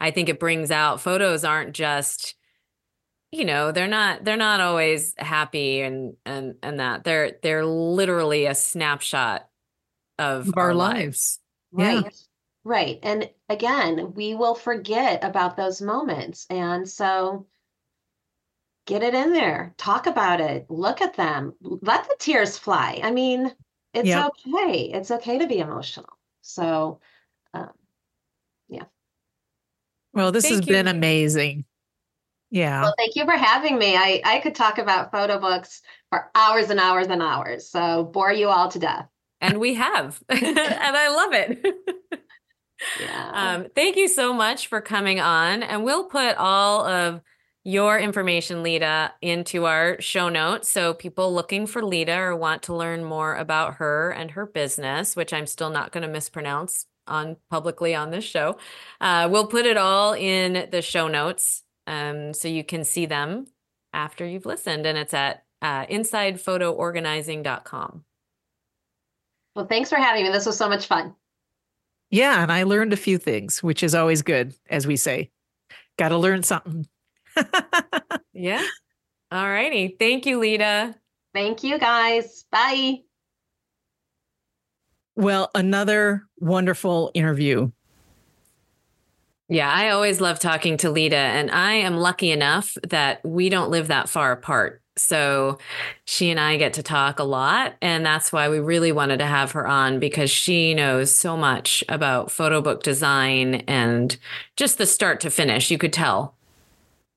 I think it brings out photos aren't just you know they're not they're not always happy and and and that. They're they're literally a snapshot of, of our, our, lives, lives. right. Yeah. right. And again we will forget about those moments. And so get it in there. Talk about it. Look at them. Let the tears fly. I mean it's yep. okay it's okay to be emotional so um, yeah well, this thank has you. been amazing. Yeah. Well, thank you for having me. I, I could talk about photo books for hours and hours and hours. So bore you all to death. And we have. and I love it. yeah. Um, thank you so much for coming on. And we'll put all of your information, Lida, into our show notes. So people looking for Lida or want to learn more about her and her business, which I'm still not going to mispronounce on publicly on this show. Uh, we'll put it all in the show notes um, so you can see them after you've listened. And it's at uh, insidephotoorganizing.com. Well, thanks for having me. This was so much fun. Yeah. And I learned a few things, which is always good, as we say. Got to learn something. yeah. All righty. Thank you, Lida. Thank you, guys. Bye. Well, another wonderful interview. Yeah, I always love talking to Lida, and I am lucky enough that we don't live that far apart. So she and I get to talk a lot. And that's why we really wanted to have her on because she knows so much about photo book design and just the start to finish. You could tell,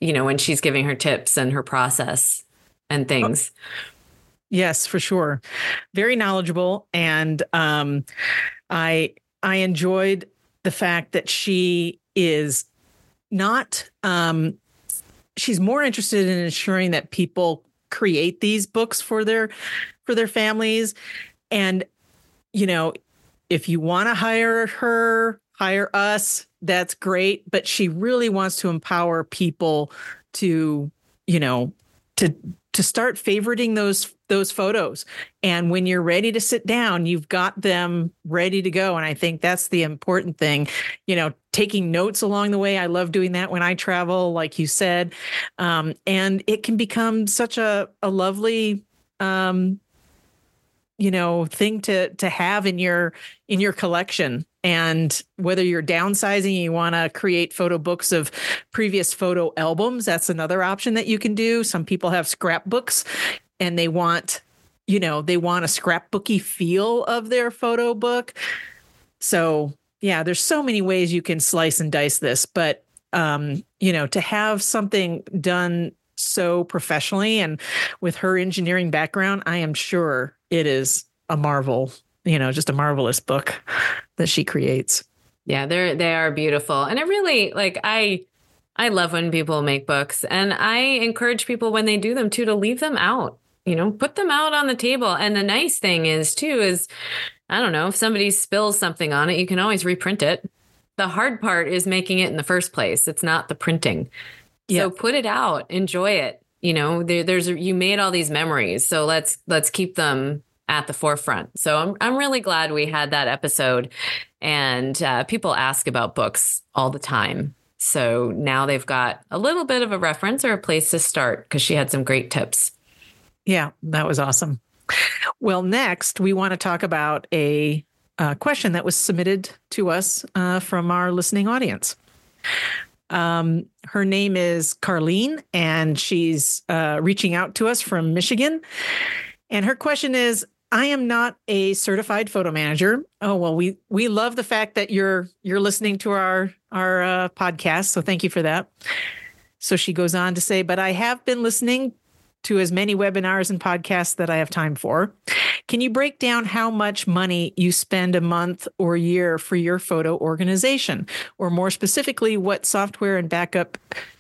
you know, when she's giving her tips and her process and things. Oh. Yes, for sure. Very knowledgeable. And um, I I enjoyed the fact that she is not um, she's more interested in ensuring that people create these books for their for their families. And, you know, if you want to hire her, hire us, that's great. But she really wants to empower people to, you know, to to start favoriting those those photos. And when you're ready to sit down you've got them ready to go. And i think that's the important thing you know taking notes along the way. I love doing that when i travel like you said. Um, and it can become such a, a lovely um, you know thing to to have in your in your collection. And whether you're downsizing you want to create photo books of previous photo albums that's another option that you can do. Some people have scrapbooks and they want you know they want a scrapbooky feel of their photo book. So yeah there's so many ways you can slice and dice this but um you know to have something done so professionally and with her engineering background i am sure it is a marvel you know, just a marvelous book that she creates. Yeah, they're they are beautiful. And it really like I I love when people make books and I encourage people when they do them too to leave them out. You know, put them out on the table. And the nice thing is too is I don't know, if somebody spills something on it, you can always reprint it. The hard part is making it in the first place. It's not the printing. So put it out, enjoy it. You know, there, there's you made all these memories, so let's let's keep them at the forefront. So I'm I'm really glad we had that episode, and uh, people ask about books all the time. So now they've got a little bit of a reference or a place to start because she had some great tips. Yeah, that was awesome. Well, next we want to talk about a, a question that was submitted to us uh, from our listening audience. Um, her name is Carlene, and she's uh, reaching out to us from Michigan. And her question is I am not a certified photo manager. Oh well, we we love the fact that you're you're listening to our our uh, podcast, so thank you for that. So she goes on to say, but I have been listening to as many webinars and podcasts that I have time for. Can you break down how much money you spend a month or year for your photo organization? Or more specifically, what software and backup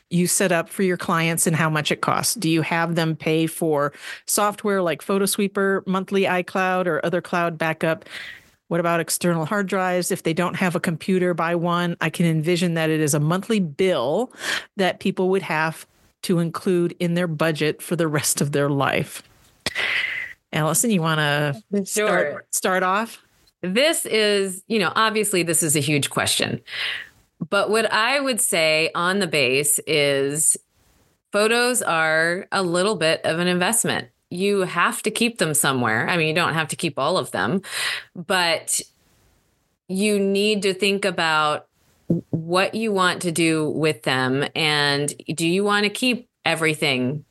you set up for your clients and how much it costs? Do you have them pay for software like PhotoSweeper, monthly iCloud, or other cloud backup? What about external hard drives? If they don't have a computer, buy one. I can envision that it is a monthly bill that people would have to include in their budget for the rest of their life. Allison, you want to sure. start, start off? This is, you know, obviously this is a huge question. But what I would say on the base is photos are a little bit of an investment. You have to keep them somewhere. I mean, you don't have to keep all of them, but you need to think about what you want to do with them and do you want to keep everything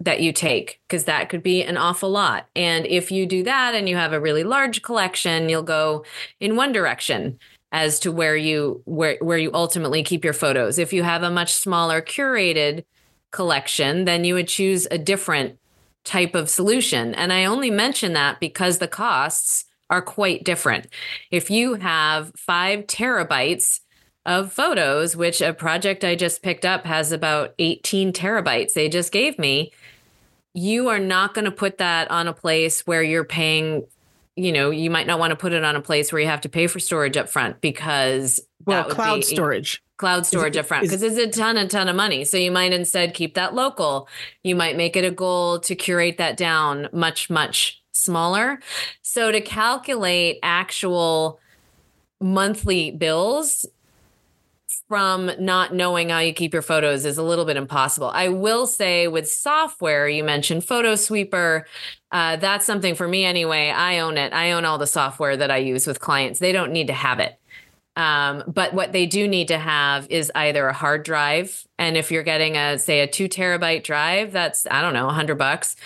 that you take? Because that could be an awful lot. And if you do that and you have a really large collection you'll go in one direction as to where you where where you ultimately keep your photos. If you have a much smaller curated collection then you would choose a different type of solution. And i only mention that because the costs are quite different. If you have 5 terabytes of photos, which a project I just picked up has about 18 terabytes they just gave me. You are not going to put that on a place where you're paying, you know, you might not want to put it on a place where you have to pay for storage up front because well, cloud storage. Cloud storage up front because it's a ton, a ton of money. So you might instead keep that local. You might make it a goal to curate that down much, much smaller. So to calculate actual monthly bills from not knowing how you keep your photos is a little bit impossible. I will say with software, you mentioned PhotoSweeper. Uh, that's something for me anyway. I own it. I own all the software that I use with clients. They don't need to have it. Um, but what they do need to have is either a hard drive. And if you're getting a, say, a two terabyte drive, that's, I don't know, a hundred bucks.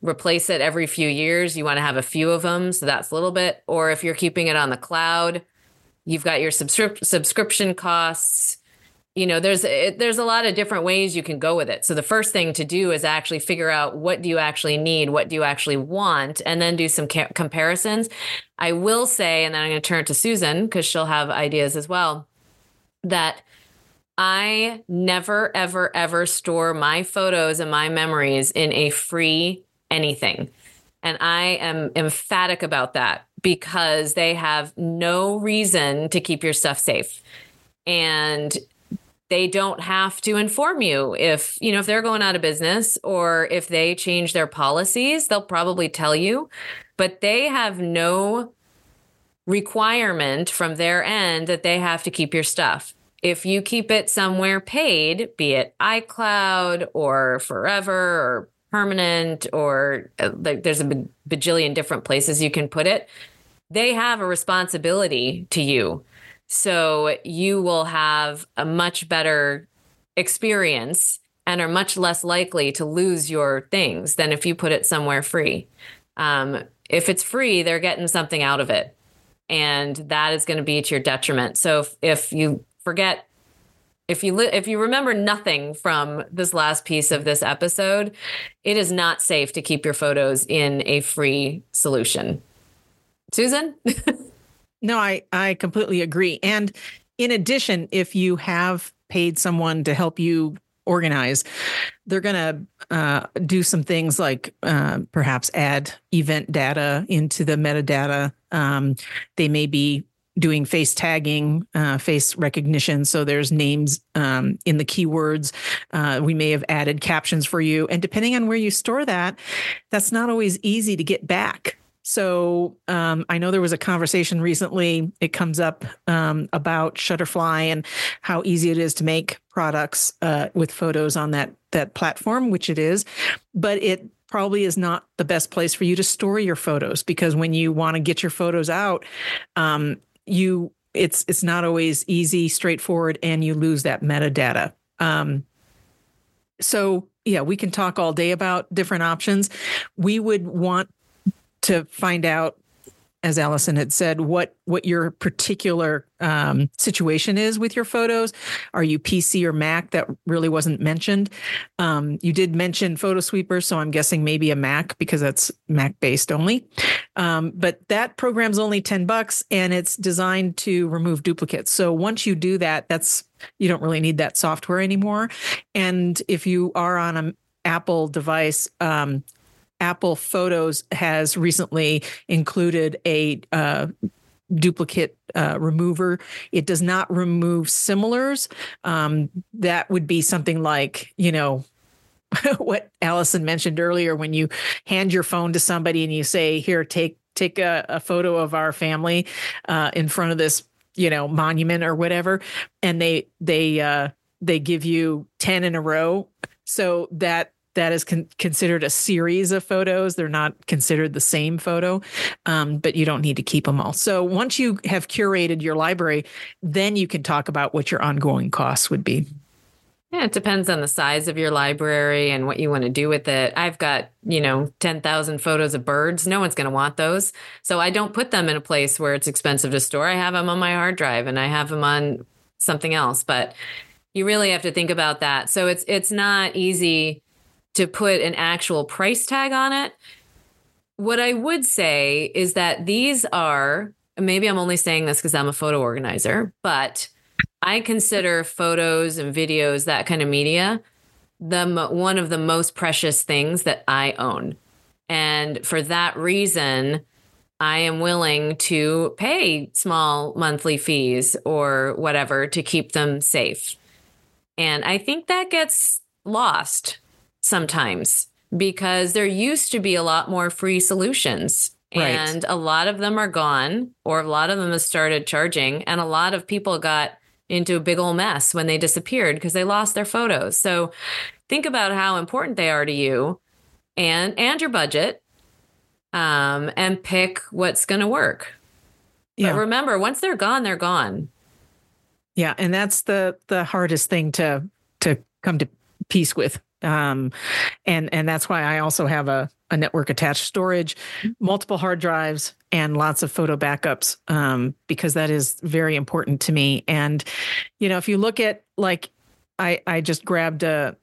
Replace it every few years. You want to have a few of them. So that's a little bit. Or if you're keeping it on the cloud, You've got your subscri- subscription costs. You know, there's it, there's a lot of different ways you can go with it. So the first thing to do is actually figure out what do you actually need, what do you actually want, and then do some ca- comparisons. I will say, and then I'm going to turn it to Susan because she'll have ideas as well. That I never, ever, ever store my photos and my memories in a free anything. And I am emphatic about that because they have no reason to keep your stuff safe. And they don't have to inform you if, you know, if they're going out of business or if they change their policies, they'll probably tell you, but they have no requirement from their end that they have to keep your stuff. If you keep it somewhere paid, be it iCloud or forever or permanent or uh, like there's a bajillion different places you can put it. They have a responsibility to you. So you will have a much better experience and are much less likely to lose your things than if you put it somewhere free. Um, if it's free they're getting something out of it. And that is going to be to your detriment. So if, if you forget if you li- if you remember nothing from this last piece of this episode, it is not safe to keep your photos in a free solution. Susan? no, I, I completely agree. And in addition, if you have paid someone to help you organize, they're going to uh, do some things like uh, perhaps add event data into the metadata. Um, they may be doing face tagging, uh, face recognition. So there's names um, in the keywords. Uh, we may have added captions for you. And depending on where you store that, that's not always easy to get back. So um, I know there was a conversation recently. It comes up um, about Shutterfly and how easy it is to make products uh, with photos on that that platform, which it is, but it probably is not the best place for you to store your photos because when you want to get your photos out, um, you it's it's not always easy, straightforward, and you lose that metadata. Um, so yeah, we can talk all day about different options. We would want to find out as Allison had said, what what your particular um, situation is with your photos. Are you PC or Mac? That really wasn't mentioned. Um, you did mention PhotoSweeper, so I'm guessing maybe a Mac because that's Mac based only. Um, but that program's only ten bucks, and it's designed to remove duplicates. So once you do that, that's you don't really need that software anymore. And if you are on an Apple device, um, Apple Photos has recently included a uh, duplicate uh, remover. It does not remove similars. Um, that would be something like, you know, what Allison mentioned earlier when you hand your phone to somebody and you say, "Here, take take a, a photo of our family uh, in front of this, you know, monument or whatever," and they they uh, they give you ten in a row. So that that is con- considered a series of photos. They're not considered the same photo, um, but you don't need to keep them all. So once you have curated your library, then you can talk about what your ongoing costs would be. Yeah, it depends on the size of your library and what you want to do with it. I've got, you know, 10,000 photos of birds. No one's going to want those. So I don't put them in a place where it's expensive to store. I have them on my hard drive and I have them on something else, but you really have to think about that. So it's it's not easy to put an actual price tag on it. What I would say is that these are maybe I'm only saying this because I'm a photo organizer, but I consider photos and videos, that kind of media, the one of the most precious things that I own. And for that reason, I am willing to pay small monthly fees or whatever to keep them safe. And I think that gets lost sometimes because there used to be a lot more free solutions. Right. And a lot of them are gone, or a lot of them have started charging, and a lot of people got into a big old mess when they disappeared because they lost their photos. So think about how important they are to you and and your budget um and pick what's going to work. Yeah. But remember, once they're gone, they're gone. Yeah, and that's the the hardest thing to to come to peace with um, and and that's why I also have a, a network attached storage, multiple hard drives, and lots of photo backups um, because that is very important to me. And you know, if you look at like I I just grabbed a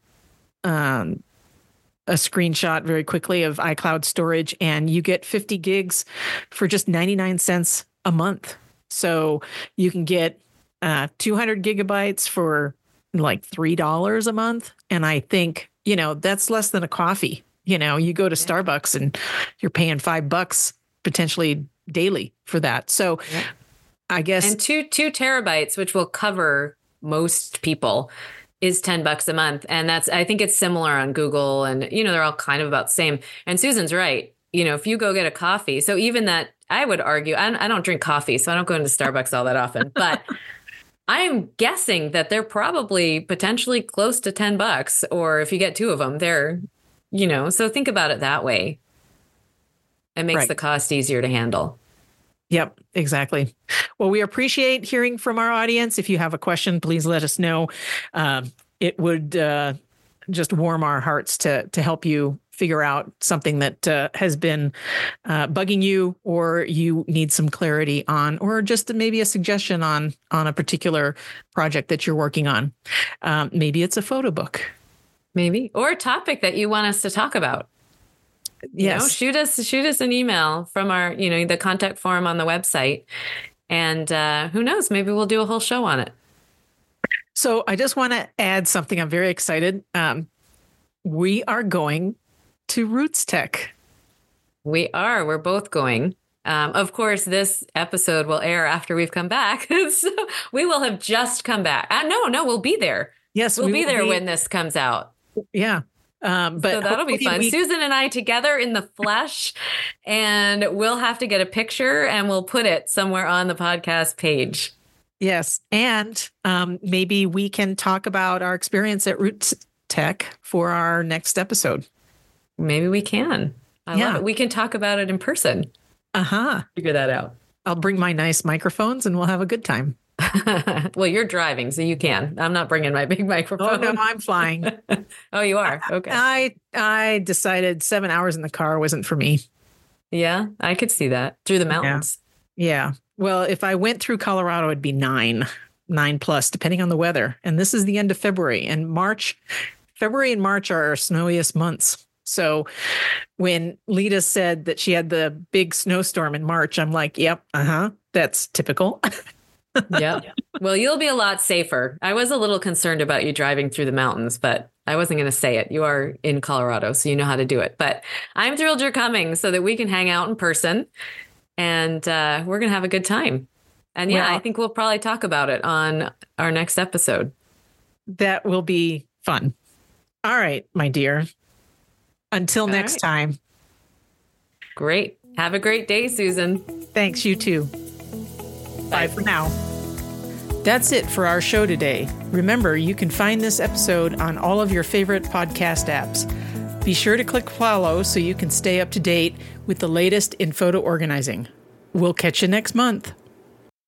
um, a screenshot very quickly of iCloud storage, and you get 50 gigs for just 99 cents a month. So you can get uh, 200 gigabytes for like $3 a month. And I think, you know, that's less than a coffee. You know, you go to yeah. Starbucks and you're paying five bucks potentially daily for that. So yeah. I guess. And two, two terabytes, which will cover most people is 10 bucks a month. And that's, I think it's similar on Google and, you know, they're all kind of about the same. And Susan's right. You know, if you go get a coffee, so even that, I would argue, I, I don't drink coffee, so I don't go into Starbucks all that often, but I'm guessing that they're probably potentially close to 10 bucks, or if you get two of them, they're, you know, so think about it that way. It makes right. the cost easier to handle. Yep, exactly. Well, we appreciate hearing from our audience. If you have a question, please let us know. Uh, it would uh, just warm our hearts to to help you figure out something that uh, has been uh, bugging you or you need some clarity on or just maybe a suggestion on on a particular project that you're working on um, maybe it's a photo book maybe or a topic that you want us to talk about You know, shoot us shoot us an email from our, you know, the contact form on the website. And uh, who knows, maybe we'll do a whole show on it. So I just want to add something. I'm very excited. Um, we are going to RootsTech. We are. We're both going. Um, of course, this episode will air after we've come back. so we will have just come back. Uh, no, no, we'll be there. Yes, We'll we be there when this comes out. Yeah. Um, but so that'll be fun. we- Susan and I together in the flesh, and we'll have to get a picture and we'll put it somewhere on the podcast page. Yes. And um, maybe we can talk about our experience at Roots Tech for our next episode. Maybe we can. I Yeah. love it. We can talk about it in person. Uh huh. Figure that out. I'll bring my nice microphones and we'll have a good time. well, you're driving, so you can. I'm not bringing my big Oh, microphone. no, I'm flying. Oh, you are. Okay. I I decided seven hours in the car wasn't for me. yeah, I could see that through the mountains. Yeah. Well, if I went through Colorado, it'd be nine, nine plus, depending on the weather. And this is the end of February and March. February and March are our snowiest months. So when Lida said that she had the big snowstorm in March, I'm like, yep, uh huh. That's typical. Yep. Well, you'll be a lot safer. I was a little concerned about you driving through the mountains, but I wasn't going to say it. You are in Colorado, so you know how to do it. But I'm thrilled you're coming so that we can hang out in person and uh, we're going to have a good time. And yeah, Well- I think we'll probably talk about it on our next episode. that will be fun. All right, my dear. Until All next right. time. Great. Have a great day, Susan. Thanks, you too. Bye for now. That's it for our show today. Remember, you can find this episode on all of your favorite podcast apps. Be sure to click follow so you can stay up to date with the latest in photo organizing. We'll catch you next month.